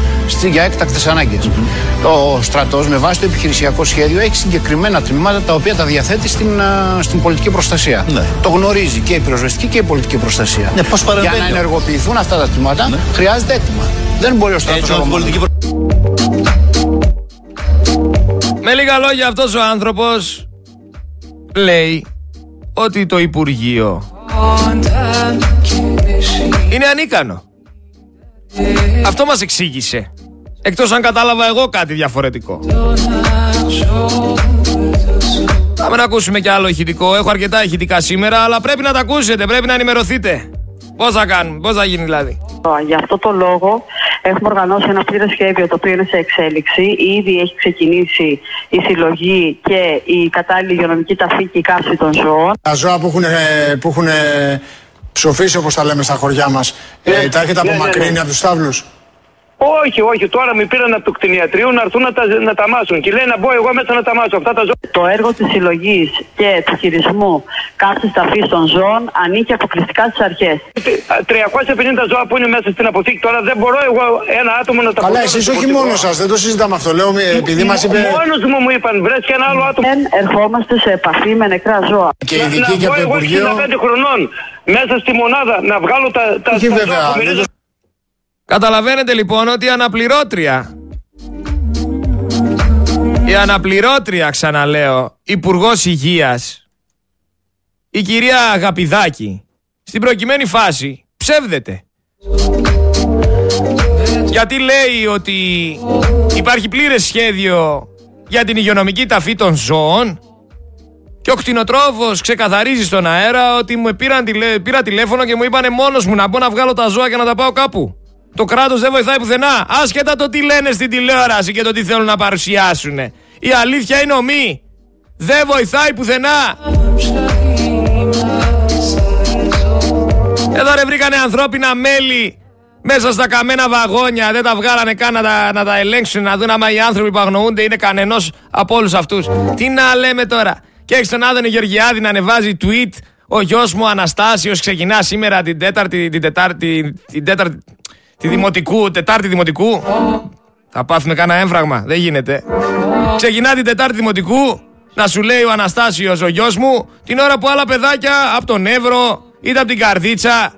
για έκτακτες ανάγκες. Ο στρατός, με βάση το επιχειρησιακό σχέδιο, έχει συγκεκριμένα τμήματα τα οποία τα διαθέτει στην, α, στην πολιτική προστασία. Ναι. Το γνωρίζει και η πυροσβεστική και η πολιτική προστασία. Ναι, πώς για παρεμβαίνει να όμως. ενεργοποιηθούν αυτά τα τμήματα Ναι. χρειάζεται έτοιμα. Δεν μπορεί ο στρατός Έτσι, όλη την πολιτική προ- Με λίγα λόγια αυτός ο άνθρωπος λέει ότι το Υπουργείο είναι ανίκανο. Αυτό μας εξήγησε. Εκτός αν κατάλαβα εγώ κάτι διαφορετικό. Πάμε να ακούσουμε κι άλλο ηχητικό. Έχω αρκετά ηχητικά σήμερα, αλλά πρέπει να τα ακούσετε, πρέπει να ενημερωθείτε. Πώς θα κάνουμε, πώς θα γίνει δηλαδή; Γι' αυτό το λόγο έχουμε οργανώσει ένα πλήρες σχέδιο το οποίο είναι σε εξέλιξη. Ήδη έχει ξεκινήσει η συλλογή και η κατάλληλη υγειονομική ταφή και η καύση των ζώων. Τα ζώα που έχουν, ε, που έχουν ε, ψοφήσει όπως τα λέμε στα χωριά μας, ε, τα έχετε ναι, ναι, απομακρύνει ναι. από τους στάβλους; Όχι, όχι. Τώρα με πήραν από το κτηνιατρίο να έρθουν να τα, να τα μάσουν. Και λέει να μπω εγώ μέσα να τα μάσω. Αυτά τα ζώα. Το έργο της συλλογής και του χειρισμού καύσης ταφής των ζώων ανήκει αποκλειστικά στις αρχές. 350 ζώα που είναι μέσα στην αποθήκη τώρα δεν μπορώ εγώ ένα άτομο να τα Καλά, φορτώσω εσείς στο όχι φορτηγό. μόνος σας, δεν το συζητάμε αυτό. Λέω ε, επειδή μας είπε... Μόνος μου μου είπαν, βρες και ένα άλλο άτομο. Δεν ερχόμαστε σε επαφή με νεκρά ζώα. Και Να- ειδικοί να και βγω από το εγώ Υπουργείο. 65 χρονών μέσα στη μονάδα να βγάλω τα, τα, Όχι τα βέβαια, ζώα που δεν μυρίζουν. Καταλαβαίνετε λοιπόν ότι η αναπληρώτρια. Η αναπληρώτρια, ξαναλέω, Υπουργός Υγείας, η κυρία Αγαπηδάκη, στην προκειμένη φάση ψεύδεται. Γιατί λέει ότι υπάρχει πλήρες σχέδιο για την υγειονομική ταφή των ζώων και ο κτηνοτρόφος ξεκαθαρίζει στον αέρα ότι μου πήραν τηλε... πήρα τηλέφωνο και μου είπανε μόνος μου να μπω να βγάλω τα ζώα και να τα πάω κάπου. Το κράτος δεν βοηθάει πουθενά. Άσχετα το τι λένε στην τηλεόραση και το τι θέλουν να παρουσιάσουν. Η αλήθεια είναι ομή. Δεν βοηθάει πουθενά. Εδώ ρε βρήκανε ανθρώπινα μέλη μέσα στα καμένα βαγόνια. Δεν τα βγάλανε καν να τα, να τα ελέγξουν, να δουν άμα οι άνθρωποι που αγνοούνται είναι κανενός από όλους αυτούς. Τι να λέμε τώρα. Και έχει τον Άδωνη Γεωργιάδη να ανεβάζει tweet. Ο γιος μου Αναστάσιος ξεκινά σήμερα την τέταρτη, την τετάρτη, την τέταρτη, τη δημοτικού, τετάρτη δημοτικού. Θα πάθουμε κανένα έμφραγμα. Δεν γίνεται. Ξεκινά την τετάρτη δημοτικού να σου λέει ο Αναστάσιος ο γιος μου την ώρα που άλλα παιδάκια από τον Εύρο είτε από την Καρδίτσα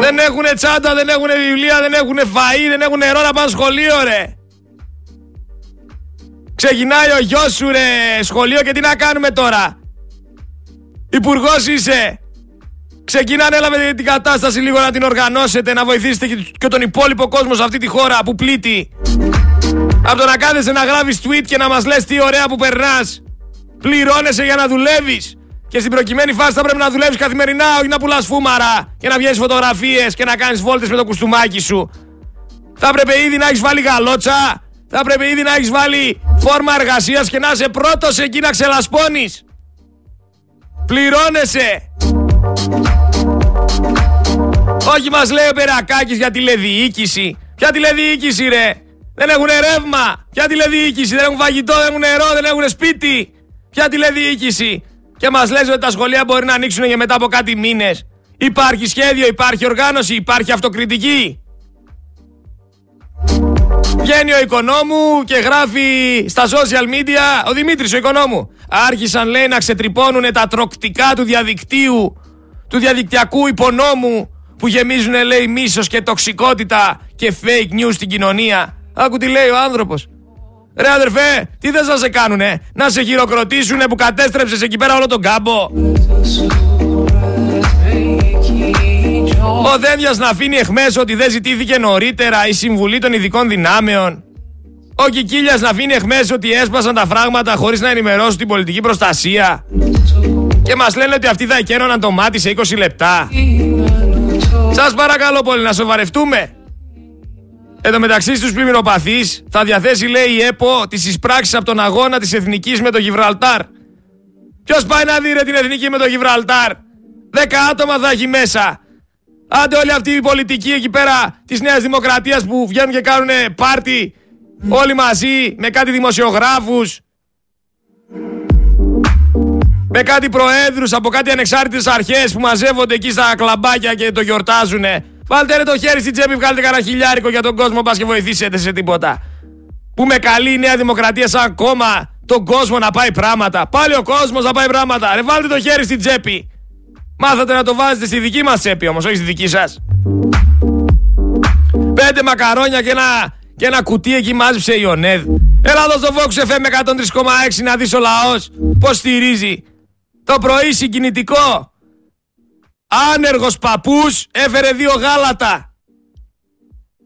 δεν έχουν τσάντα, δεν έχουν βιβλία, δεν έχουν φαΐ, δεν έχουν νερό να πάνε σχολείο ρε. Ξεκινάει ο γιος σου ρε σχολείο και τι να κάνουμε τώρα; Υπουργός είσαι. Ξεκινάνε έλαβε την κατάσταση λίγο να την οργανώσετε, να βοηθήσετε και- και τον υπόλοιπο κόσμο σε αυτή τη χώρα που πλήττει. Από το να κάθεσαι να γράφεις tweet και να μας λες τι ωραία που περνάς. Πληρώνεσαι για να δουλεύεις. Και στην προκειμένη φάση θα πρέπει να δουλεύεις καθημερινά, όχι να πουλάς φούμαρα και να βγαίνεις φωτογραφίες και να κάνεις βόλτες με το κουστούμάκι σου. Θα έπρεπε ήδη να έχεις βάλει γαλότσα. Θα έπρεπε ήδη να έχεις βάλει φόρμα εργασίας και να είσαι πρώτος εκεί να ξελασπώνεις. Πληρώνεσαι. Όχι μας λέει ο Περακάκης για τηλεδιοίκηση. Ποια τηλεδιοίκηση ρε; Δεν έχουν ρεύμα. Ποια τηλεδιοίκηση. Δεν έχουν φαγητό, δεν έχουν νερό, δεν έχουν σπίτι. Ποια τηλεδιοίκηση. Και μας λες ότι τα σχολεία μπορεί να ανοίξουν για μετά από κάτι μήνες. Υπάρχει σχέδιο, υπάρχει οργάνωση, υπάρχει αυτοκριτική. Βγαίνει ο οικονόμου και γράφει στα social media ο Δημήτρης ο οικονόμου. Άρχισαν λέει να ξετρυπώνουν τα τροκτικά του διαδικτύου, του διαδικτυακού υπονόμου που γεμίζουν λέει μίσος και τοξικότητα και fake news στην κοινωνία. Άκου τι λέει ο άνθρωπος. Ρε αδερφέ, τι θες να σε κάνουνε, να σε χειροκροτήσουνε που κατέστρεψες εκεί πέρα όλο τον κάμπο; Ο Δένδιας να αφήνει εχμές ότι δεν ζητήθηκε νωρίτερα η Συμβουλή των Ειδικών Δυνάμεων. Ο Κικίλιας να αφήνει εχμές ότι έσπασαν τα φράγματα χωρίς να ενημερώσουν την πολιτική προστασία. Και μας λένε ότι αυτοί θα εκένωναν το μάτι σε 20 λεπτά. Σας παρακαλώ πολύ να σοβαρευτούμε. Εν τω μεταξύ στους πλημμυροπαθείς θα διαθέσει λέει η ΕΠΟ τις εισπράξεις από τον αγώνα της Εθνικής με το Γιβραλτάρ. Ποιος πάει να δει ρε την Εθνική με το Γιβραλτάρ; Δέκα άτομα θα έχει μέσα. Άντε όλοι αυτοί οι πολιτικοί εκεί πέρα της Νέας Δημοκρατίας που βγαίνουν και κάνουν πάρτι όλοι μαζί με κάτι δημοσιογράφους με κάτι προέδρους από κάτι ανεξάρτητες αρχές που μαζεύονται εκεί στα κλαμπάκια και το γιορτάζουνε. Βάλτε ρε το χέρι στην τσέπη, βγάλτε κανένα χιλιάρικο για τον κόσμο, πας και βοηθήσετε σε τίποτα. Που με καλεί η Νέα Δημοκρατία σαν κόμμα τον κόσμο να πάει πράγματα. Πάλι ο κόσμος να πάει πράγματα. Ρε βάλτε το χέρι στην τσέπη. Μάθατε να το βάζετε στη δική μας τσέπη όμως, όχι στη δική σας. Πέντε μακαρόνια και ένα, και ένα κουτί εκεί μάζεψε η ΟΝΕΔ. Έλα εδώ στο Vox FM 103,6 να δεις ο λαός πώς στηρίζει. Το πρωί συγκινητικό. Άνεργος παππούς έφερε δύο γάλατα.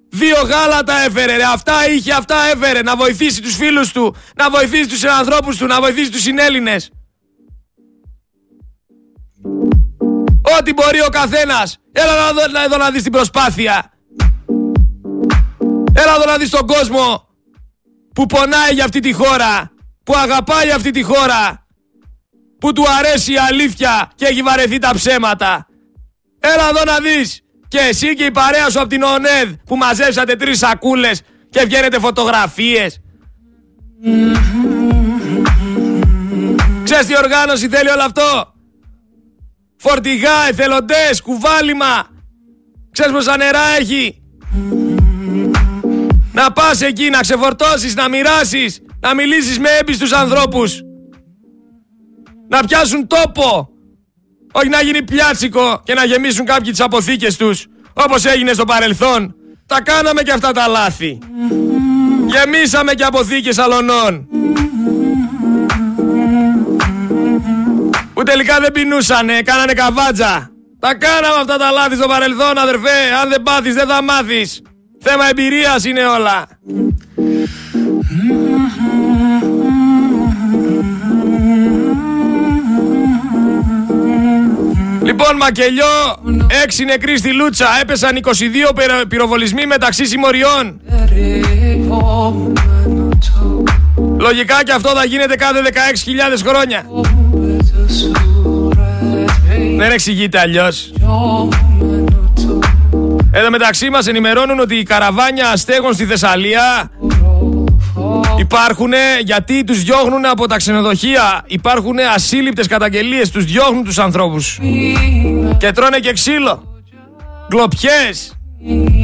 Δύο γάλατα έφερε ρε. Αυτά είχε, αυτά έφερε. Να βοηθήσει τους φίλους του. Να βοηθήσει τους ανθρώπους του. Να βοηθήσει τους συνέλληνες. Ό,τι μπορεί ο καθένας. Έλα να δω, να- εδώ να δεις την προσπάθεια. Έλα εδώ να δεις τον κόσμο που πονάει για αυτή τη χώρα, που αγαπάει αυτή τη χώρα, που του αρέσει η αλήθεια και έχει βαρεθεί τα ψέματα. Έλα εδώ να δεις και εσύ και η παρέα σου από την ΟΝΕΔ που μαζέψατε τρεις σακούλες και βγαίνετε φωτογραφίες. Ξέρεις τι οργάνωση θέλει όλο αυτό; Φορτηγά, εθελοντές, κουβάλιμα. Ξέρεις πόσα νερά έχει; Να πας εκεί, να ξεφορτώσεις, να μοιράσεις, να μιλήσεις με έμπιστους ανθρώπους. Να πιάσουν τόπο. Όχι να γίνει πιάτσικο και να γεμίσουν κάποιοι τις αποθήκες τους, όπως έγινε στο παρελθόν. Τα κάναμε και αυτά τα λάθη. Γεμίσαμε και αποθήκες αλωνών. Που τελικά δεν πεινούσανε, κάνανε καβάτζα. Τα κάναμε αυτά τα λάθη στο παρελθόν, αδερφέ. Αν δεν πάθεις, δεν θα μάθεις. Θέμα εμπειρίας είναι όλα. Λοιπόν, Μακελιό, έξι νεκροί στη Λούτσα. Έπεσαν 22 πυρο- πυροβολισμοί μεταξύ συμμοριών. Λογικά και αυτό θα γίνεται κάθε 16.000 χρόνια. Δεν εξηγείται αλλιώς. Εδώ μεταξύ μας ενημερώνουν ότι οι καραβάνια στέγων στη Θεσσαλία υπάρχουν γιατί τους διώχνουν από τα ξενοδοχεία. Υπάρχουν ασύλληπτες καταγγελίες, τους διώχνουν τους ανθρώπους. Και τρώνε και ξύλο. Γκλοπιές.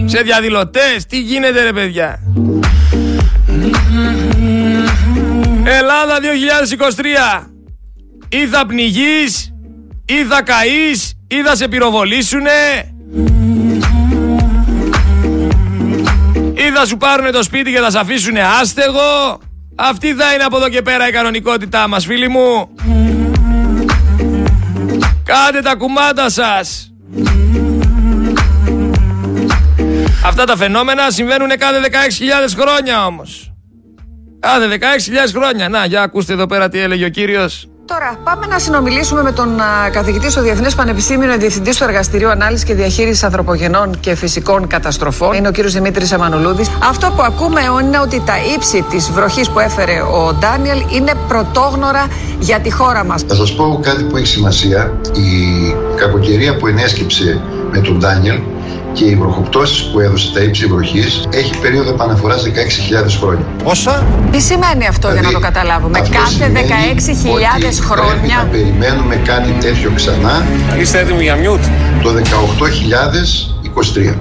Σε διαδηλωτές. Τι γίνεται ρε παιδιά. Ελλάδα 2023. Ή θα πνιγείς, ή θα καείς, ή θα σε πυροβολήσουνε. Ή θα σου πάρουνε το σπίτι και θα σε αφήσουνε άστεγο. Αυτή θα είναι από εδώ και πέρα η κανονικότητά μας φίλοι μου. Κάντε τα κουμάντα σας. Αυτά τα φαινόμενα συμβαίνουν κάθε 16.000 χρόνια όμως. Κάθε 16.000 χρόνια. Να, για ακούστε εδώ πέρα τι έλεγε ο κύριος. Τώρα, πάμε να συνομιλήσουμε με τον α, καθηγητή στο Διεθνές Πανεπιστήμιο, διευθυντής του Εργαστηρίου Ανάλυσης και Διαχείρισης Ανθρωπογενών και Φυσικών Καταστροφών. Είναι ο κύριος Δημήτρης Εμμανουλούδης. Αυτό που ακούμε είναι ότι τα ύψη της βροχής που έφερε ο Ντάνιελ είναι πρωτόγνωρα για τη χώρα μας. Θα σας πω κάτι που έχει σημασία. Η κακοκαιρία που ενέσκυψε με τον Ντάνιελ και οι βροχοπτώσεις που έδωσε τα ύψη βροχής έχει περίοδο επαναφοράς 16.000 χρόνια. Πόσα; Τι σημαίνει αυτό για να το καταλάβουμε; Αυτό Κάθε σημαίνει 16.000 ότι Πρέπει να χρόνια. περιμένουμε κάτι τέτοιο ξανά. Είστε έτοιμοι για μιούτ; Το 18.023.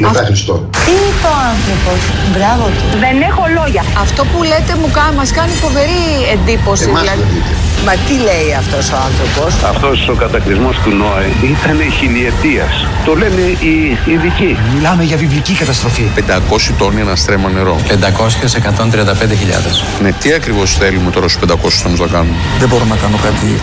Μετά Χριστό. Τι είπε ο άνθρωπος. Μπράβο του. Δεν έχω λόγια. Αυτό που λέτε μου κάνει, μας κάνει φοβερή εντύπωση. Εμάς δηλαδή. Δεν δείτε. Μα τι λέει αυτός ο άνθρωπος; Αυτός ο κατακλυσμός του Νόε ήταν χιλιετίας. Το λένε οι ειδικοί. Μιλάμε για βιβλική καταστροφή. 500 τόνοι ένα στρέμμα νερό. 500 σε 135.000. Ναι, τι ακριβώς θέλουμε τώρα στους 500 τόνους να κάνουμε; Δεν μπορώ να κάνω κάτι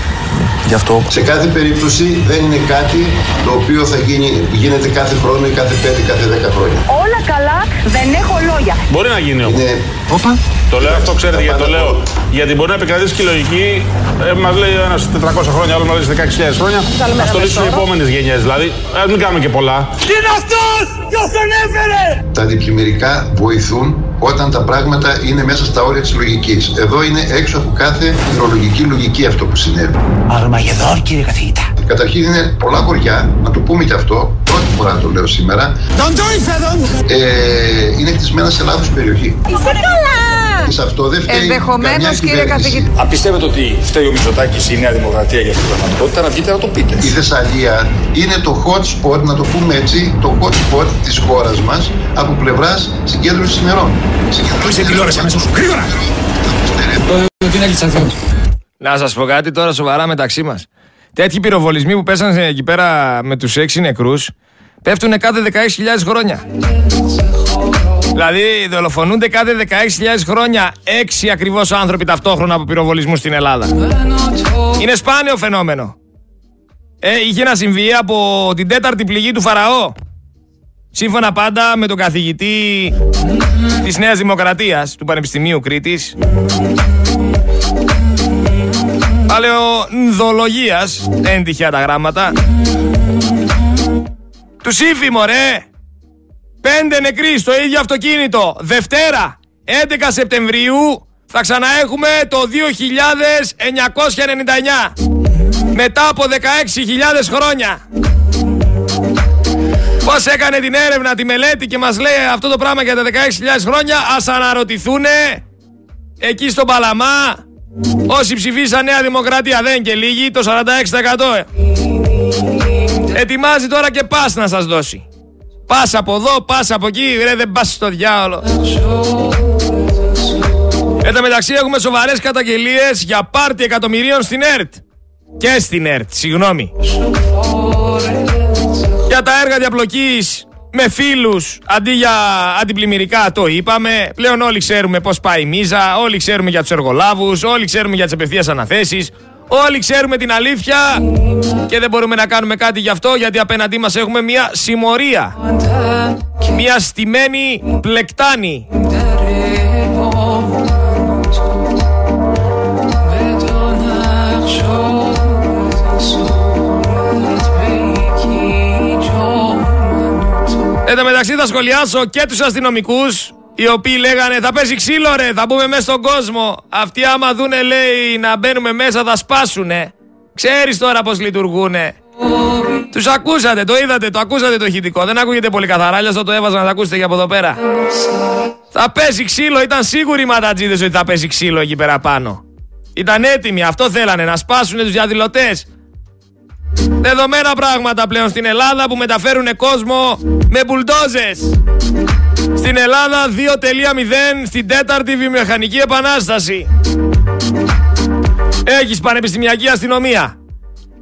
γι' αυτό. Σε κάθε περίπτωση δεν είναι κάτι το οποίο θα γίνει, γίνεται κάθε χρόνο ή κάθε 5 κάθε 10 χρόνια. Όλα καλά, δεν έχω λόγια. Μπορεί να γίνει όμως. Είναι Όπα. Το λέω αυτό, ξέρετε γιατί το λέω. Γιατί μπορεί να επικρατήσει και η λογική. Ε, μας λέει ένας 400 χρόνια, άλλο μας λέει 16.000 χρόνια. Καλημέρα, Α το λύσουν οι Μεσόρο. επόμενες γενιές. Δηλαδή, α μην κάνουμε και πολλά. Τι είναι αυτός! Ποιος τον έφερε! τα διπλημερικά βοηθούν όταν τα πράγματα είναι μέσα στα όρια της λογικής. Εδώ είναι έξω από κάθε υδρολογική λογική αυτό που συνέβη. Αρμαγεδόν κύριε καθηγητά. Καταρχήν είναι πολλά χωριά, να το πούμε και αυτό, πρώτη φορά το λέω σήμερα, ε, είναι χτισμένα σε λάθος περιοχή. Είσαι καλά. Και σε αυτό δεν φταίει Ενδεχομένως, καμιά κύριε κυβέρνηση. καθηγητή. Αν πιστεύετε ότι φταίει ο Μητσοτάκης ή η Νέα Δημοκρατία για αυτή την πραγματικότητα, να βγείτε να το πείτε. Η Θεσσαλία είναι το hot spot, να το πούμε έτσι, το hot spot της χώρας μας από πλευράς συγκέντρωσης νερών. Κλείσε τηλεόραση αμέσως. Γρήγορα. Την έλυσα Να σας πω κάτι τώρα σοβαρά μεταξύ μας. Τέτοιοι πυροβολισμοί που πέσαν εκεί πέρα με τους έξι νεκρούς πέφτουν κάθε 16.000 χρόνια. Δηλαδή δολοφονούνται κάθε 16.000 χρόνια έξι ακριβώς άνθρωποι ταυτόχρονα από πυροβολισμού στην Ελλάδα. Είναι σπάνιο φαινόμενο. Ε, είχε να συμβεί από την τέταρτη πληγή του Φαραώ. Σύμφωνα πάντα με τον καθηγητή της Νέας Δημοκρατίας του Πανεπιστημίου Κρήτης, Παλαιονδολογίας, δεν είναι τυχαία τα γράμματα. Του ύφη μωρέ. Πέντε νεκροί στο ίδιο αυτοκίνητο. Δευτέρα, 11 Σεπτεμβρίου, θα ξαναέχουμε το 2999. Μετά από 16.000 χρόνια. Πώς έκανε την έρευνα, τη μελέτη και μας λέει αυτό το πράγμα για τα 16.000 χρόνια, ας αναρωτηθούνε εκεί στον Παλαμά, όσοι ψηφίσαν Νέα Δημοκρατία δεν και λίγοι, το 46%. Ετοιμάζει τώρα και πας να σας δώσει. Πας από εδώ, πας από εκεί, ρε δεν πας στο διάολο. Εν τω μεταξύ έχουμε σοβαρές καταγγελίες για πάρτι εκατομμυρίων στην ΕΡΤ. Και στην ΕΡΤ, συγγνώμη. Για τα έργα διαπλοκής με φίλους αντί για αντιπλημμυρικά το είπαμε. Πλέον όλοι ξέρουμε πώς πάει η μίζα, όλοι ξέρουμε για τους εργολάβους, όλοι ξέρουμε για τις απευθείας αναθέσεις. Όλοι ξέρουμε την αλήθεια και δεν μπορούμε να κάνουμε κάτι γι' αυτό γιατί απέναντί μας έχουμε μια συμμορία. Μια στημένη πλεκτάνη. Εν τω μεταξύ θα σχολιάσω και τους αστυνομικούς οι οποίοι λέγανε θα πέσει ξύλο ρε, θα μπούμε μέσα στον κόσμο. Αυτοί άμα δούνε λέει να μπαίνουμε μέσα θα σπάσουνε. Ξέρεις τώρα πώς λειτουργούνε. Τους ακούσατε, το είδατε, το ακούσατε το ηχητικό. Δεν ακούγεται πολύ καθαρά, αλλιώς θα το έβαζα να τα ακούσετε και από εδώ πέρα. Θα πέσει ξύλο, ήταν σίγουροι οι ματατζίδες ότι θα πέσει ξύλο εκεί πέρα πάνω. Ήταν έτοιμοι, αυτό θέλανε, να σπάσουνε τους διαδηλωτές. Δεδομένα πράγματα πλέον στην Ελλάδα που μεταφέρουν κόσμο με μπουλντόζες. Στην Ελλάδα 2.0 στην τέταρτη βιομηχανική επανάσταση. Έχεις πανεπιστημιακή αστυνομία.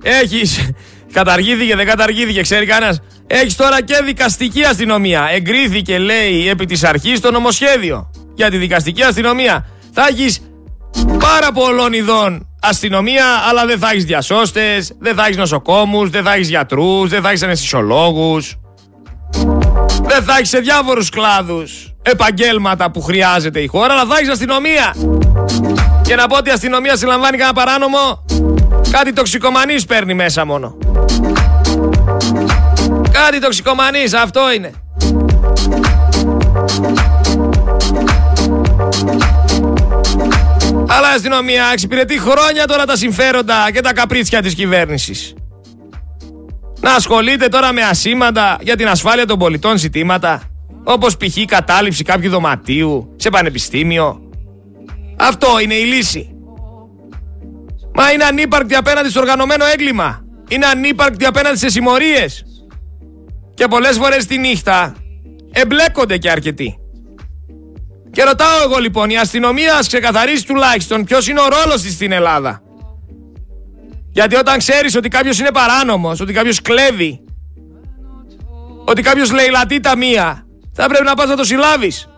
Έχεις... Καταργήθηκε, δεν καταργήθηκε, ξέρει κανένας. Έχεις τώρα και δικαστική αστυνομία. Εγκρίθηκε, λέει, επί της αρχής το νομοσχέδιο για τη δικαστική αστυνομία. Θα έχεις πάρα πολλών ειδών αστυνομία, αλλά δεν θα έχεις διασώστες, δεν θα έχεις νοσοκόμους, δεν θα έχεις γιατρούς, δεν θα έχεις αναισθησιολόγους. Δεν θα έχεις σε διάφορους κλάδους επαγγέλματα που χρειάζεται η χώρα, αλλά θα έχεις αστυνομία. Και να πω ότι η αστυνομία συλλαμβάνει κανένα παράνομο, κάτι τοξικομανής παίρνει μέσα μόνο. Κάτι τοξικομανής, αυτό είναι. Αλλά η αστυνομία εξυπηρετεί χρόνια τώρα τα συμφέροντα και τα καπρίτσια της κυβέρνησης. Να ασχολείται τώρα με ασήματα για την ασφάλεια των πολιτών ζητήματα, όπως π.χ. κατάληψη κάποιου δωματίου σε πανεπιστήμιο. Αυτό είναι η λύση. Μα είναι ανύπαρκτη απέναντι στο οργανωμένο έγκλημα. Είναι ανύπαρκτη απέναντι σε συμμορίες. Και πολλές φορές τη νύχτα εμπλέκονται και αρκετοί. Και ρωτάω εγώ λοιπόν, η αστυνομία ας ξεκαθαρίσει τουλάχιστον ποιος είναι ο ρόλος της στην Ελλάδα. Γιατί όταν ξέρεις ότι κάποιος είναι παράνομος, ότι κάποιος κλέβει, ότι κάποιος λαιλατεί ταμεία, θα πρέπει να πας να το συλλάβεις.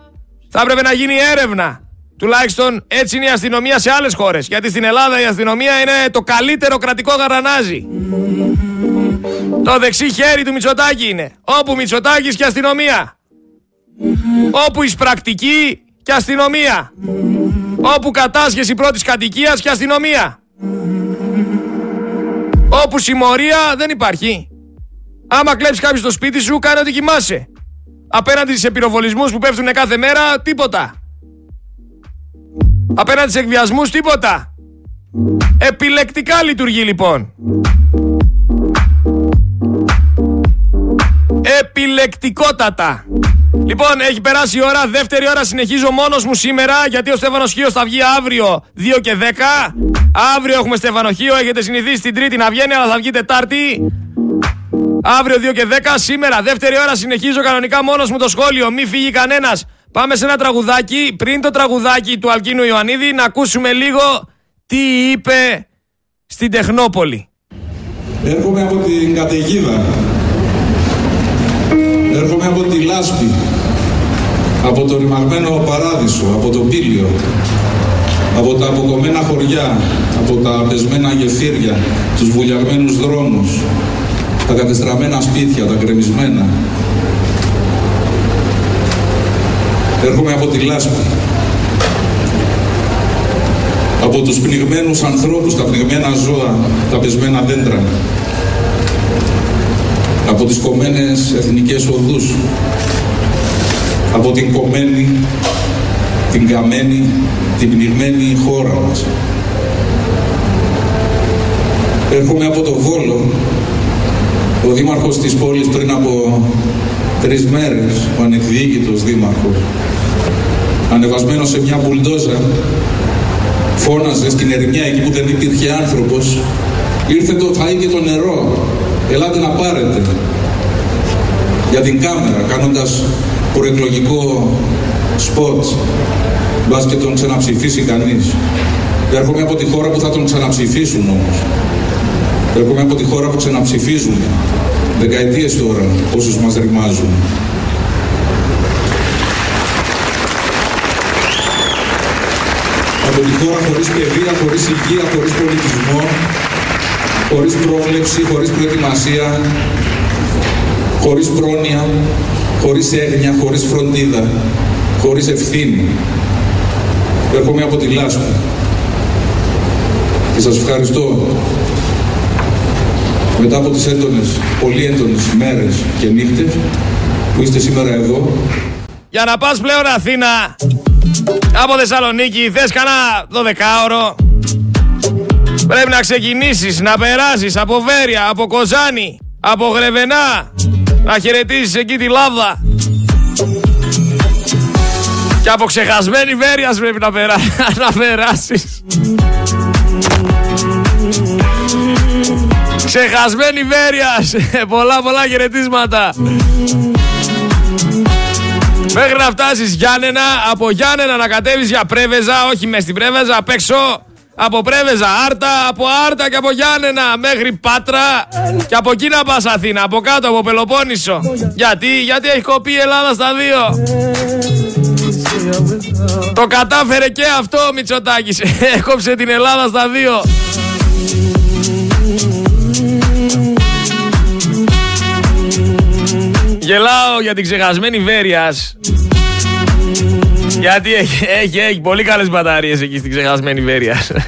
Θα έπρεπε να γίνει έρευνα. Τουλάχιστον έτσι είναι η αστυνομία σε άλλες χώρες. Γιατί στην Ελλάδα η αστυνομία είναι το καλύτερο κρατικό γαρανάζι. Το δεξί χέρι του Μητσοτάκη είναι. Όπου Μητσοτάκης και αστυνομία. Όπου εισπρακτική και αστυνομία. Όπου κατάσχεση πρώτης κατοικίας και αστυνομία. Όπου συμμορία δεν υπάρχει. Άμα κλέψεις κάποιο στο σπίτι σου, κάνε ό,τι κοιμάσαι. Απέναντι σε πυροβολισμούς που πέφτουν κάθε μέρα, τίποτα. Απέναντι σε εκβιασμούς, τίποτα. Επιλεκτικά λειτουργεί λοιπόν. Επιλεκτικότατα. Λοιπόν, έχει περάσει η ώρα. Δεύτερη ώρα συνεχίζω μόνος μου σήμερα γιατί ο Στέφανος Χίος θα βγει αύριο 2 και 10. Αύριο έχουμε Στεφανοχείο. Έχετε συνηθίσει την Τρίτη να βγαίνει, αλλά θα βγει Τετάρτη. Αύριο 2 και 10. Σήμερα, δεύτερη ώρα, συνεχίζω κανονικά μόνος μου το σχόλιο. Μη φύγει κανένας. Πάμε σε ένα τραγουδάκι. Πριν το τραγουδάκι του Αλκίνου Ιωαννίδη, να ακούσουμε λίγο τι είπε στην Τεχνόπολη. Έρχομαι από την καταιγίδα. Έρχομαι από τη λάσπη, από το ρημαγμένο παράδεισο, από το πύλιο, από τα αποκομμένα χωριά, από τα πεσμένα γεφύρια, τους βουλιαγμένους δρόμους, τα κατεστραμμένα σπίτια, τα κρεμισμένα. Έρχομαι από τη λάσπη. από τους πνιγμένους ανθρώπους, τα πνιγμένα ζώα, τα πεσμένα δέντρα, από τις κομμένες εθνικές οδούς, από την κομμένη, την καμένη, την πνιγμένη χώρα μας. Έρχομαι από το Βόλο, ο δήμαρχος της πόλης πριν από τρεις μέρες, ο ανεκδιήγητος δήμαρχος, ανεβασμένος σε μια μπουλντόζα, φώναζε στην ερημιά εκεί που δεν υπήρχε άνθρωπος, ήρθε το φαΐ και το νερό, ελάτε να πάρετε. Για την κάμερα, κάνοντας προεκλογικό σποτ, μπας και τον ξαναψηφίσει κανείς. Έρχομαι από τη χώρα που θα τον ξαναψηφίσουν όμως. Έρχομαι από τη χώρα που ξαναψηφίζουν. Δεκαετίες τώρα, όσους μας ρημάζουν. Από τη χώρα χωρίς παιδεία, χωρίς υγεία, χωρίς πολιτισμό, χωρίς πρόβλεψη, χωρίς προετοιμασία, χωρίς πρόνοια, χωρίς έγνοια, χωρίς φροντίδα, χωρίς ευθύνη. Έρχομαι από τη λάσπη. Και σας ευχαριστώ μετά από τις έντονες, πολύ έντονες μέρες και νύχτες που είστε σήμερα εδώ. Για να πας πλέον Αθήνα από Θεσσαλονίκη θες κανένα 12ωρο Πρέπει να ξεκινήσεις, να περάσεις από Βέρεια, από Κοζάνη, από Γρεβενά να χαιρετήσεις εκεί τη Λάβδα και από ξεχασμένη Βέρειας πρέπει να, περά... (laughs) να περάσεις Ξεχασμένη Βέρειας Πολλά πολλά χαιρετίσματα Μέχρι να φτάσεις Γιάννενα Από Γιάννενα να κατέβεις για Πρέβεζα Όχι μες στην Πρέβεζα απ' έξω από Πρέβεζα, Άρτα, από Άρτα και από Γιάννενα μέχρι Πάτρα και από εκεί να πας Αθήνα, από κάτω, από Πελοπόννησο. Γιατί, γιατί έχει κοπεί η Ελλάδα στα δύο. Το κατάφερε και αυτό ο Μητσοτάκης. (laughs) Έκοψε την Ελλάδα στα δύο. Γελάω για την ξεχασμένη Βέρειας. Γιατί έχει, έχει, έχει πολύ καλές μπαταρίες εκεί στην ξεχασμένη Βέρειας. (laughs)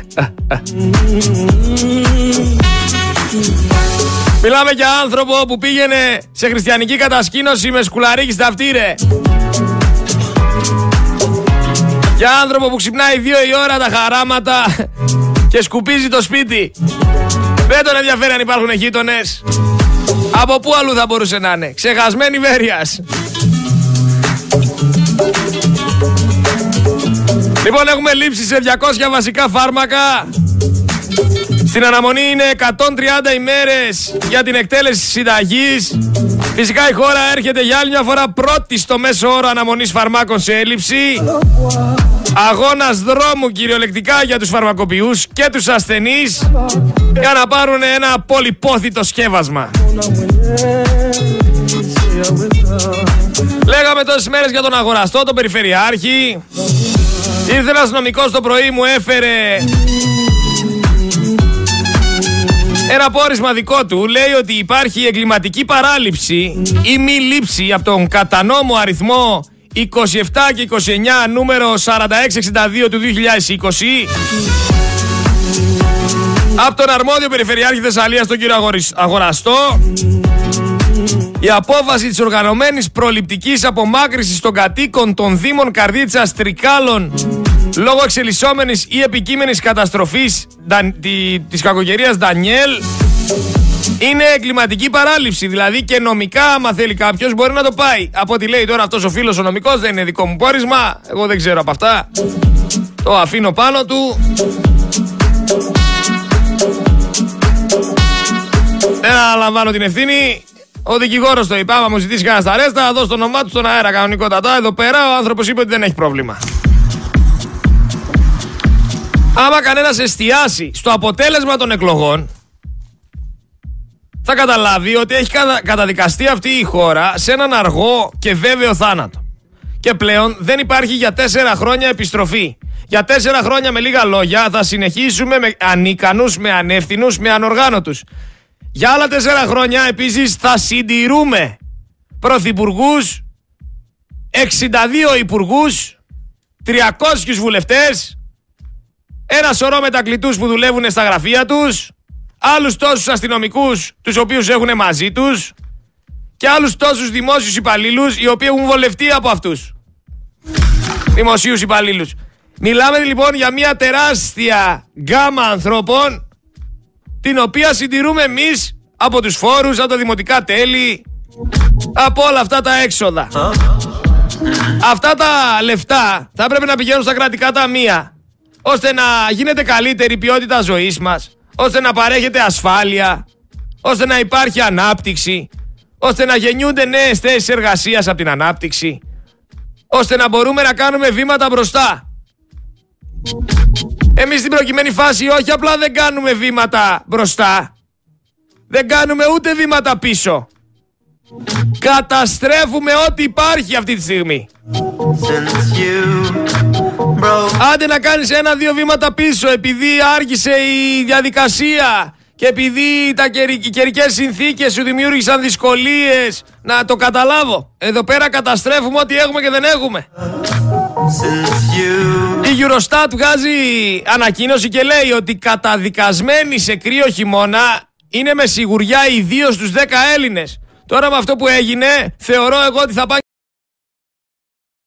Μιλάμε για άνθρωπο που πήγαινε σε χριστιανική κατασκήνωση με σκουλαρίκι στα φτύρε. Για άνθρωπο που ξυπνάει δύο η ώρα τα χαράματα και σκουπίζει το σπίτι. Δεν τον ενδιαφέρει αν υπάρχουν γείτονες. Από πού αλλού θα μπορούσε να είναι. Ξεχασμένη Βέρειας. Λοιπόν, έχουμε λήψει σε 200 βασικά φάρμακα. Στην αναμονή είναι 130 ημέρες για την εκτέλεση συνταγής. Φυσικά η χώρα έρχεται για άλλη μια φορά πρώτη στο μέσο όρο αναμονής φαρμάκων σε έλλειψη. Αγώνας δρόμου κυριολεκτικά για τους φαρμακοποιούς και τους ασθενείς για να πάρουν ένα πολυπόθητο σκεύασμα. Λέγαμε τόσες μέρες για τον αγοραστό, τον περιφερειάρχη. Ήρθε ένας νομικός το πρωί μου έφερε ένα πόρισμα δικό του λέει ότι υπάρχει εγκληματική παράληψη ή μη λήψη από τον κατανόμο αριθμό 27 και 29 νούμερο 4662 του 2020 από τον αρμόδιο Περιφερειάρχη Θεσσαλίας τον κύριο Αγοραστό η απόφαση της οργανωμένης προληπτικής απομάκρυσης των κατοίκων των Δήμων Καρδίτσας Τρικάλων λόγω εξελισσόμενης ή επικείμενης καταστροφής της κακοκαιρίας Ντανιέλ είναι εγκληματική παράληψη. Δηλαδή και νομικά, άμα θέλει κάποιος, μπορεί να το πάει. Από ό,τι λέει τώρα αυτός ο φίλος ο νομικός, δεν είναι δικό μου πόρισμα. Εγώ δεν ξέρω από αυτά. Το αφήνω πάνω του. Δεν αναλαμβάνω την ευθύνη. Ο δικηγόρος το είπε. Άμα μου ζητήσει κανένας στα ρέστα, θα δώσω το όνομά του στον αέρα κανονικότατα. Εδώ πέρα ο άνθρωπος είπε ότι δεν έχει πρόβλημα. Άμα κανένας εστιάσει στο αποτέλεσμα των εκλογών, θα καταλάβει ότι έχει καταδικαστεί αυτή η χώρα σε έναν αργό και βέβαιο θάνατο. Και πλέον δεν υπάρχει για τέσσερα χρόνια επιστροφή. Για τέσσερα χρόνια με λίγα λόγια θα συνεχίσουμε με ανίκανους, με ανεύθυνους, με ανοργάνωτους. Για άλλα τέσσερα χρόνια επίσης θα συντηρούμε πρωθυπουργούς, 62 υπουργούς, 300 βουλευτές, ένα σωρό μετακλητούς που δουλεύουν στα γραφεία τους, άλλους τόσους αστυνομικούς τους οποίους έχουν μαζί τους και άλλους τόσους δημόσιους υπαλλήλους οι οποίοι έχουν βολευτεί από αυτούς. Δημοσίους υπαλλήλους. Μιλάμε λοιπόν για μια τεράστια γκάμα ανθρώπων την οποία συντηρούμε εμείς από τους φόρους, από τα δημοτικά τέλη, από όλα αυτά τα έξοδα. Αυτά τα λεφτά θα πρέπει να πηγαίνουν στα κρατικά ταμεία ώστε να γίνεται καλύτερη η ποιότητα ζωής μας, ώστε να παρέχεται ασφάλεια, ώστε να υπάρχει ανάπτυξη, ώστε να γεννιούνται νέες θέσεις εργασίας από την ανάπτυξη, ώστε να μπορούμε να κάνουμε βήματα μπροστά. Εμείς στην προκειμένη φάση όχι απλά δεν κάνουμε βήματα μπροστά, δεν κάνουμε ούτε βήματα πίσω. Καταστρέφουμε ό,τι υπάρχει αυτή τη στιγμή. Άντε να κάνεις ένα-δύο βήματα πίσω επειδή άργησε η διαδικασία και επειδή τα καιρι, οι καιρικές συνθήκες σου δημιούργησαν δυσκολίες να το καταλάβω. Εδώ πέρα καταστρέφουμε ό,τι έχουμε και δεν έχουμε. Η Eurostat βγάζει ανακοίνωση και λέει ότι καταδικασμένοι σε κρύο χειμώνα είναι με σιγουριά ιδίως στους 10 Έλληνες. Τώρα με αυτό που έγινε θεωρώ εγώ ότι θα πάνε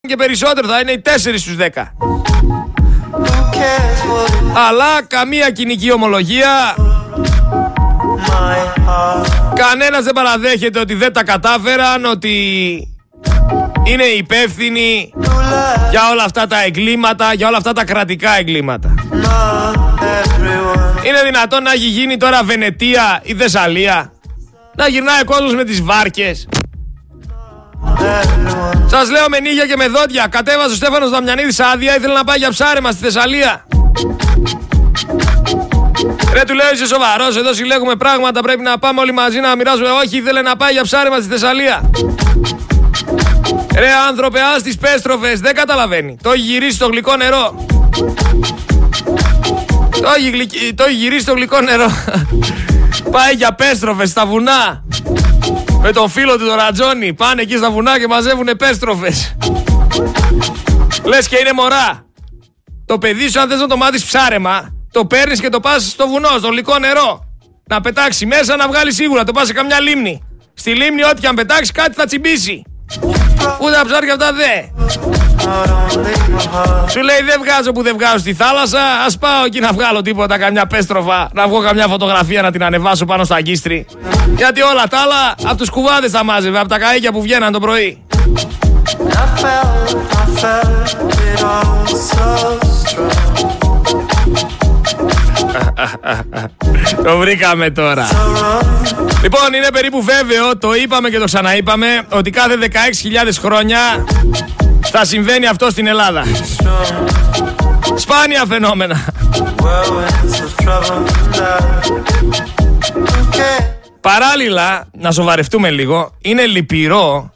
και περισσότερο, θα είναι οι 4 στους 10. Αλλά καμία κοινική ομολογία Κανένας δεν παραδέχεται ότι δεν τα κατάφεραν, ότι είναι υπεύθυνοι για όλα αυτά τα εγκλήματα, για όλα αυτά τα κρατικά εγκλήματα. Είναι δυνατόν να έχει γίνει τώρα Βενετία ή Θεσσαλία, να γυρνάει ο κόσμος με τις βάρκες. Σας λέω με νύχια και με δόντια, κατέβασε ο Στέφανος Δαμιανίδης άδεια, ήθελε να πάει για ψάρεμα στη Θεσσαλία. Ρε του λέω είσαι σοβαρός, εδώ συλλέγουμε πράγματα, πρέπει να πάμε όλοι μαζί να μοιράζουμε. Όχι, ήθελε να πάει για ψάρεμα στη Θεσσαλία. Ρε άνθρωπε, ας τις πέστροφες, δεν καταλαβαίνει. Το έχει γυρίσει στο γλυκό νερό. Το έχει, το έχει γυρίσει στο γλυκό νερό. (laughs) Πάει για πέστροφες στα βουνά. Με τον φίλο του τον Ρατζόνι. Πάνε εκεί στα βουνά και μαζεύουν πέστροφες. Λες και είναι μωρά. Το παιδί σου αν θες να το μάθεις ψάρεμα, το παίρνεις και το πας στο βουνό, στο γλυκό νερό. Να πετάξει μέσα να βγάλει σίγουρα, το πας σε καμιά λίμνη. Στη λίμνη ό,τι και αν πετάξεις κάτι θα τσιμπήσει. Πού τα ψάρια αυτά δε. Σου λέει δεν βγάζω που δεν βγάζω στη θάλασσα. Α πάω εκεί να βγάλω τίποτα, καμιά πέστροφα. Να βγω καμιά φωτογραφία να την ανεβάσω πάνω στα αγκίστρι. Γιατί όλα τα άλλα από τους κουβάδες θα μάζευε, από τα καίκια που βγαίναν το πρωί. Το βρήκαμε τώρα. Λοιπόν, είναι περίπου βέβαιο, το είπαμε και το ξαναείπαμε, ότι κάθε 16.000 χρόνια θα συμβαίνει αυτό στην Ελλάδα. Σπάνια φαινόμενα. Παράλληλα, να σοβαρευτούμε λίγο, είναι λυπηρό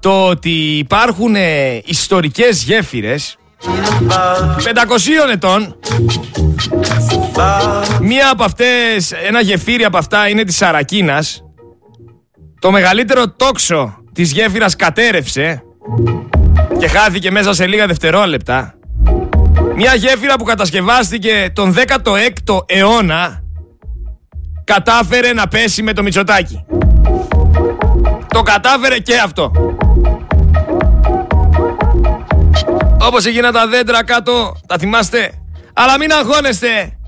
το ότι υπάρχουν ε, ιστορικές γέφυρες 500 ετών. Μία από αυτές, ένα γεφύρι από αυτά είναι της Σαρακίνας. Το μεγαλύτερο τόξο της γέφυρας κατέρευσε Και χάθηκε μέσα σε λίγα δευτερόλεπτα. Μια γέφυρα που κατασκευάστηκε τον 16ο αιώνα Κατάφερε να πέσει με το Μητσοτάκι Το κατάφερε και αυτό Όπως έγιναν τα δέντρα κάτω, τα θυμάστε; Αλλά μην αγχώνεστε.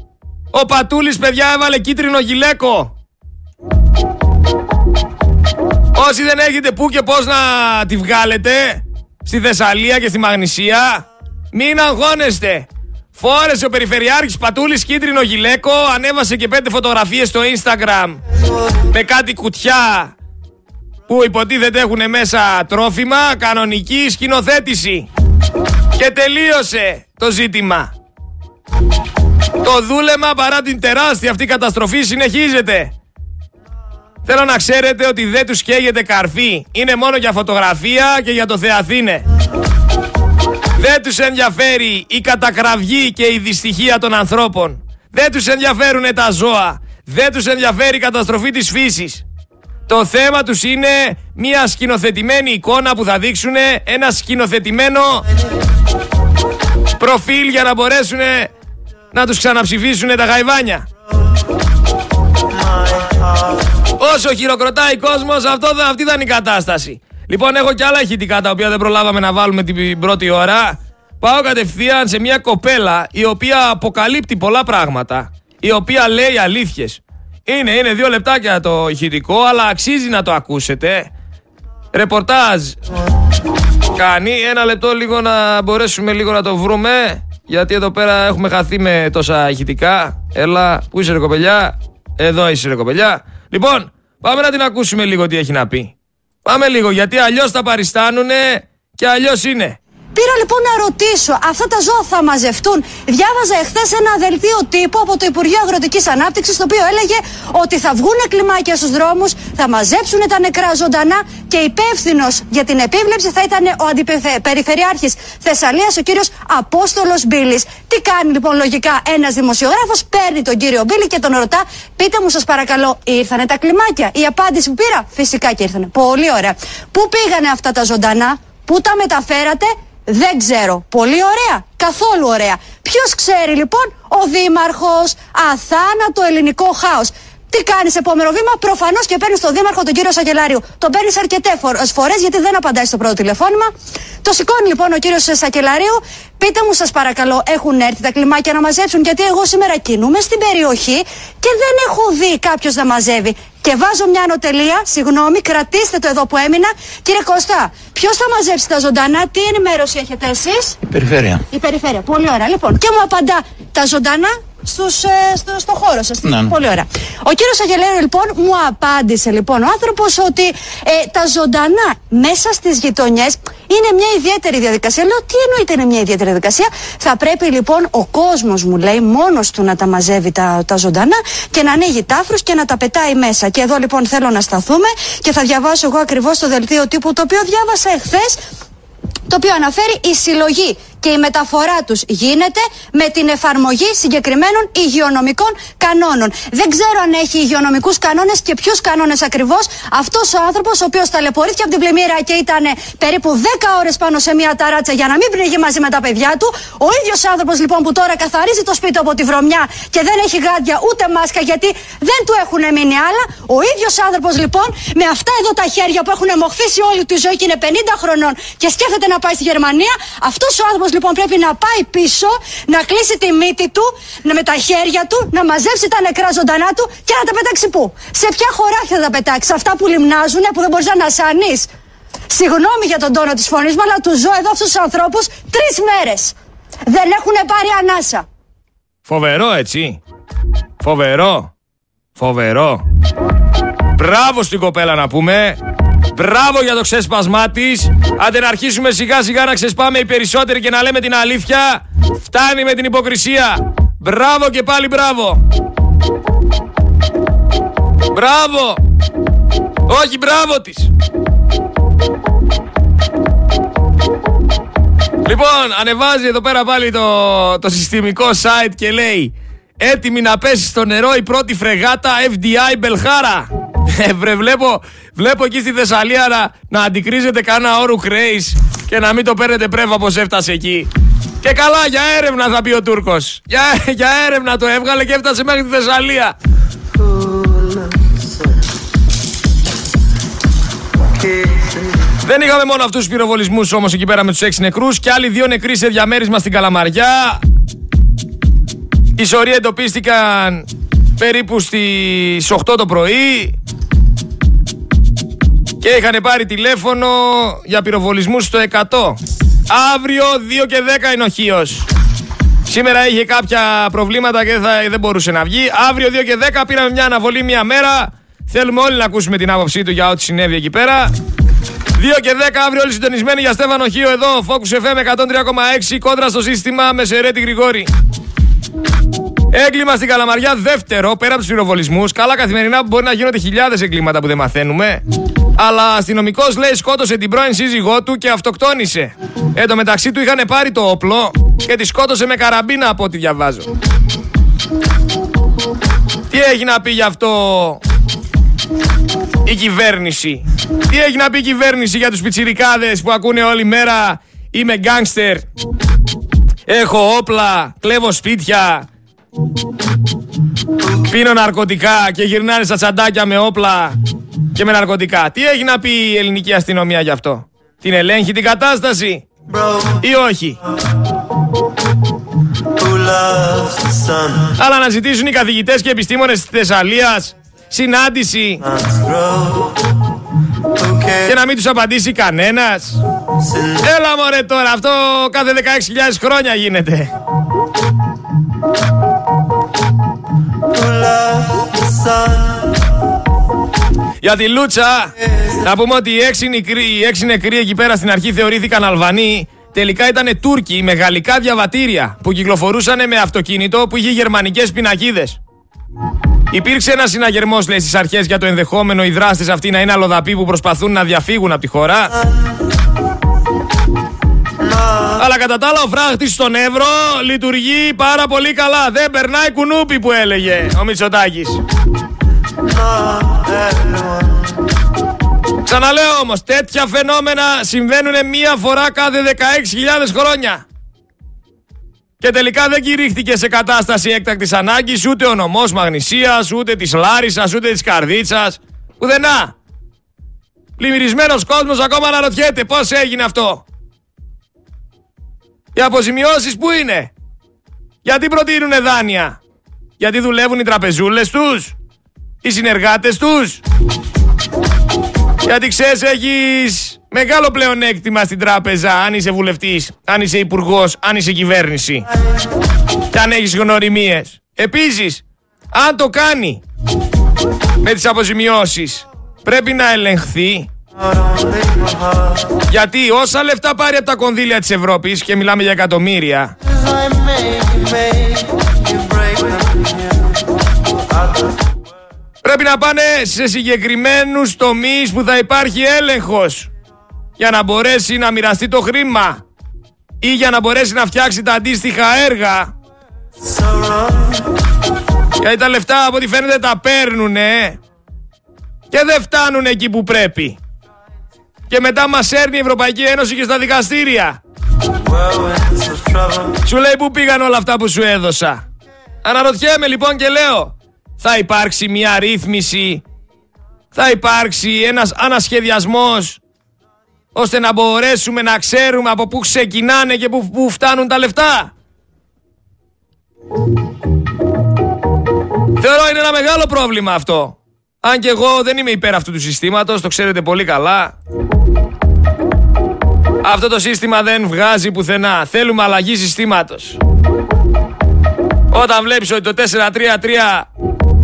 Ο Πατούλης, παιδιά, έβαλε κίτρινο γυλαίκο. Όσοι δεν έχετε πού και πώς να τη βγάλετε, στη Θεσσαλία και στη Μαγνησία, μην αγχώνεστε. Φόρεσε ο Περιφερειάρχης Πατούλης κίτρινο γυλαίκο, ανέβασε και πέντε φωτογραφίες στο Instagram με κάτι κουτιά που υποτίθεται έχουν μέσα τρόφιμα, κανονική σκηνοθέτηση. Και τελείωσε το ζήτημα. Το δούλεμα παρά την τεράστια αυτή καταστροφή συνεχίζεται. Θέλω να ξέρετε ότι δεν τους καίγεται καρφί. Είναι μόνο για φωτογραφία και για το Θεαθήνε. Δεν τους ενδιαφέρει η κατακραυγή και η δυστυχία των ανθρώπων. Δεν τους ενδιαφέρουν τα ζώα. Δεν τους ενδιαφέρει η καταστροφή της φύσης. Το θέμα τους είναι μια σκηνοθετημένη εικόνα που θα δείξουν ένα σκηνοθετημένο προφίλ για να μπορέσουν να τους ξαναψηφίσουν τα γαϊβάνια. Όσο χειροκροτάει ο κόσμος, αυτό, θα- αυτή θα είναι η κατάσταση. Λοιπόν, έχω και άλλα ηχητικά τα οποία δεν προλάβαμε να βάλουμε την πρώτη ώρα. Πάω κατευθείαν σε μια κοπέλα η οποία αποκαλύπτει πολλά πράγματα. Η οποία λέει αλήθειες. Είναι, είναι δύο λεπτάκια το ηχητικό, αλλά αξίζει να το ακούσετε. Ρεπορτάζ κάνει. Ένα λεπτό λίγο να μπορέσουμε λίγο να το βρούμε. Γιατί εδώ πέρα έχουμε χαθεί με τόσα ηχητικά. Έλα, πού είσαι ρε κοπελιά; Εδώ είσαι ρε κοπελιά. Λοιπόν, πάμε να την ακούσουμε λίγο τι έχει να πει. Πάμε λίγο, γιατί αλλιώς θα παριστάνουνε και αλλιώς είναι. Πήρα λοιπόν να ρωτήσω, αυτά τα ζώα θα μαζευτούν. Διάβαζα εχθές ένα δελτίο τύπου από το Υπουργείο Αγροτικής Ανάπτυξης, το οποίο έλεγε ότι θα βγουν κλιμάκια στους δρόμους, θα μαζέψουν τα νεκρά ζωντανά και υπεύθυνος για την επίβλεψη θα ήταν ο Αντιπεριφερειάρχης Θεσσαλίας, ο κύριος Απόστολος Μπίλης. Τι κάνει λοιπόν λογικά ένας δημοσιογράφος, παίρνει τον κύριο Μπίλη και τον ρωτά, πείτε μου σας παρακαλώ, ήρθανε τα κλιμάκια; Η απάντηση που πήρα, φυσικά και ήρθανε. Πολύ ωραία. Πού πήγανε αυτά τα ζωντανά, πού τα μεταφέρατε, δεν ξέρω. Πολύ ωραία. Καθόλου ωραία. Ποιος ξέρει λοιπόν, ο Δήμαρχος. Αθάνατο ελληνικό χάος. Τι κάνεις επόμενο βήμα, προφανώς και παίρνεις τον Δήμαρχο τον κύριο Σακελάριου. Τον παίρνεις αρκετές φορές γιατί δεν απαντάει στο πρώτο τηλεφώνημα. Το σηκώνει λοιπόν ο κύριος Σακελαρίου. Πείτε μου, σας παρακαλώ, έχουν έρθει τα κλιμάκια να μαζέψουν, γιατί εγώ σήμερα κινούμαι στην περιοχή και δεν έχω δει κάποιος να μαζεύει. Και βάζω μια ανωτελεία, συγγνώμη, κρατήστε το εδώ που έμεινα. Κύριε Κώστα, ποιος θα μαζέψει τα ζωντανά, τι ενημέρωση έχετε εσείς; Η περιφέρεια. Η περιφέρεια. Πολύ ωραία. Λοιπόν, και μου απαντά τα ζωντανά στους, ε, στο, στο χώρο σας. Ναι, ναι. Πολύ ωραία. Ο κύριος Αγγελέου λοιπόν μου απάντησε λοιπόν ο άνθρωπος ότι ε, τα ζωντανά μέσα στις γειτονιές είναι μια ιδιαίτερη διαδικασία. Λέω τι εννοείται είναι μια ιδιαίτερη διαδικασία; Θα πρέπει λοιπόν ο κόσμος μου λέει μόνος του να τα μαζεύει τα, τα ζωντανά και να ανοίγει τάφρους και να τα πετάει μέσα. Και εδώ λοιπόν θέλω να σταθούμε και θα διαβάσω εγώ ακριβώς το δελτίο τύπου το οποίο διάβασα εχθές το οποίο αναφέρει η συλλογή και η μεταφορά τους γίνεται με την εφαρμογή συγκεκριμένων υγειονομικών κανόνων. Δεν ξέρω αν έχει υγειονομικούς κανόνες και ποιους κανόνες ακριβώς αυτός ο άνθρωπος ο οποίος ταλαιπωρήθηκε από την πλημμύρα και ήταν περίπου 10 ώρες πάνω σε μια ταράτσα για να μην πνιγεί μαζί με τα παιδιά του. Ο ίδιος άνθρωπος λοιπόν που τώρα καθαρίζει το σπίτι από τη βρωμιά και δεν έχει γάντια ούτε μάσκα γιατί δεν του έχουν μείνει άλλα. Ο ίδιος άνθρωπος λοιπόν με αυτά εδώ τα χέρια που έχουν μοχθήσει όλη τη ζωή και είναι 50 χρονών και σκέφτεται να πάει στη Γερμανία, αυτός ο άνθρωπος λοιπόν πρέπει να πάει πίσω, να κλείσει τη μύτη του, να με τα χέρια του, να μαζέψει τα νεκρά ζωντανά του και να τα πετάξει πού; Σε ποια χωράχια θα τα πετάξει, αυτά που λιμνάζουν, που δεν μπορείς να ανασανείς. Συγγνώμη για τον τόνο της φωνής μου, αλλά τους ζω εδώ αυτούς τους ανθρώπους τρεις μέρες. Δεν έχουν πάρει ανάσα. Φοβερό έτσι. Φοβερό. Φοβερό. Μπράβο στην κοπέλα να πούμε. Μπράβο για το ξέσπασμά της. Άντε να αρχίσουμε σιγά σιγά να ξεσπάμε οι περισσότεροι και να λέμε την αλήθεια. Φτάνει με την υποκρισία. Μπράβο και πάλι μπράβο. Μπράβο. Όχι μπράβο της. Λοιπόν, ανεβάζει εδώ πέρα πάλι το, το συστημικό site και λέει Έτοιμη να πέσει στο νερό η πρώτη φρεγάτα FDI Μπελχάρα. Ε, βρε, βλέπω, βλέπω εκεί στη Θεσσαλία να, να αντικρίζετε κανένα όρου Κρέις και να μην το παίρνετε πρέβα πως έφτασε εκεί. Και καλά, για έρευνα θα πει ο Τούρκος. Για, για έρευνα το έβγαλε και έφτασε μέχρι τη Θεσσαλία. Δεν είχαμε μόνο αυτούς τους πυροβολισμούς όμως εκεί πέρα με τους 6 νεκρούς και άλλοι δύο νεκροί σε διαμέρισμα στην Καλαμαριά. Οι σωροί εντοπίστηκαν περίπου στις 8 το πρωί και είχαν πάρει τηλέφωνο για πυροβολισμούς στο 100. Αύριο 2 και 10 είναι ο Χίος. Σήμερα είχε κάποια προβλήματα και δεν, θα, δεν μπορούσε να βγει. Αύριο 2 και 10 πήραμε μια αναβολή μια μέρα. Θέλουμε όλοι να ακούσουμε την άποψή του για ό,τι συνέβη εκεί πέρα. 2 και 10 αύριο όλοι συντονισμένοι για Στέφανο Χίο εδώ. Focus FM 103,6 κόντρα στο σύστημα με Σερέτη Γρηγόρη. Έγκλημα στην Καλαμαριά, δεύτερο πέρα από τους πυροβολισμούς. Καλά, καθημερινά που μπορεί να γίνονται χιλιάδες εγκλήματα που δεν μαθαίνουμε. Αλλά αστυνομικός λέει σκότωσε την πρώην σύζυγό του και αυτοκτόνησε. Εν τω μεταξύ του είχαν πάρει το όπλο και τη σκότωσε με καραμπίνα από ό,τι διαβάζω. Τι έχει να πει γι' αυτό η κυβέρνηση; Τι έχει να πει η κυβέρνηση για τους πιτσιρικάδες που ακούνε όλη μέρα Είμαι γκάνγκστερ. Έχω όπλα, κλέβω σπίτια, Πίνω ναρκωτικά και γυρνάνε στα τσαντάκια με όπλα και με ναρκωτικά. Τι έχει να πει η ελληνική αστυνομία γι' αυτό; Την ελέγχει την κατάσταση; Ή όχι; Αλλά να ζητήσουν οι καθηγητές και επιστήμονες της Θεσσαλίας συνάντηση και να μην τους απαντήσει κανένας. Έλα μωρέ τώρα, αυτό κάθε 16.000 χρόνια γίνεται. Για τη Λούτσα, να πούμε ότι οι έξι, νεκροί, οι έξι νεκροί εκεί πέρα στην αρχή θεωρήθηκαν Αλβανοί. Τελικά ήταν Τούρκοι με γαλλικά διαβατήρια που κυκλοφορούσαν με αυτοκίνητο που είχε γερμανικές πινακίδες. Υπήρξε ένας συναγερμός, λέει, στις αρχές για το ενδεχόμενο οι δράστες αυτοί να είναι αλλοδαποί που προσπαθούν να διαφύγουν από τη χώρα. Αλλά κατά τα άλλα ο φράχτης στον Εύρο λειτουργεί πάρα πολύ καλά. Δεν περνάει κουνούπι που έλεγε ο Μητσοτάκης. Ξαναλέω όμως, τέτοια φαινόμενα συμβαίνουν μία φορά κάθε 16.000 χρόνια. Και τελικά δεν κηρύχθηκε σε κατάσταση έκτακτης ανάγκης ούτε ο νομός Μαγνησίας, ούτε της Λάρισας, ούτε της Καρδίτσας. Ουδενά. Πλημμυρισμένος κόσμος ακόμα αναρωτιέται πώς έγινε αυτό. Οι αποζημιώσεις που είναι; Γιατί προτείνουν δάνεια; Γιατί δουλεύουν οι τραπεζούλες τους; Οι συνεργάτες τους. Γιατί ξέρεις έχεις μεγάλο πλεονέκτημα στην τράπεζα αν είσαι βουλευτής, αν είσαι υπουργός, αν είσαι κυβέρνηση. Και αν έχεις γνωριμίες. Επίσης, αν το κάνει με τις αποζημιώσεις πρέπει να ελεγχθεί γιατί όσα λεφτά πάρει από τα κονδύλια της Ευρώπης και μιλάμε για εκατομμύρια πρέπει να πάνε σε συγκεκριμένους τομείς που θα υπάρχει έλεγχος για να μπορέσει να μοιραστεί το χρήμα ή για να μπορέσει να φτιάξει τα αντίστοιχα έργα. Γιατί τα λεφτά από ό,τι φαίνεται τα παίρνουνε και δεν φτάνουν εκεί που πρέπει. Και μετά μας έρνει η Ευρωπαϊκή Ένωση και στα δικαστήρια. Σου λέει που πήγαν όλα αυτά που σου έδωσα; Αναρωτιέμαι λοιπόν και λέω, θα υπάρξει μια ρύθμιση, θα υπάρξει ένας ανασχεδιασμός, ώστε να μπορέσουμε να ξέρουμε από πού ξεκινάνε και πού, πού φτάνουν τα λεφτά. Θεωρώ είναι ένα μεγάλο πρόβλημα αυτό. Αν και εγώ δεν είμαι υπέρ αυτού του συστήματος, το ξέρετε πολύ καλά. Αυτό το σύστημα δεν βγάζει πουθενά. Θέλουμε αλλαγή συστήματος. Όταν βλέπεις ότι το 4-3-3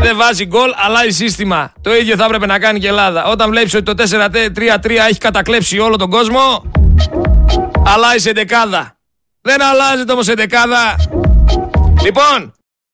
δεν βάζει γκολ, αλλάζει σύστημα. Το ίδιο θα έπρεπε να κάνει και η Ελλάδα. Όταν βλέπεις ότι το 4-3-3 έχει κατακλέψει όλο τον κόσμο, αλλάζει σε δεκάδα. Δεν αλλάζεται όμως σε δεκάδα. Λοιπόν,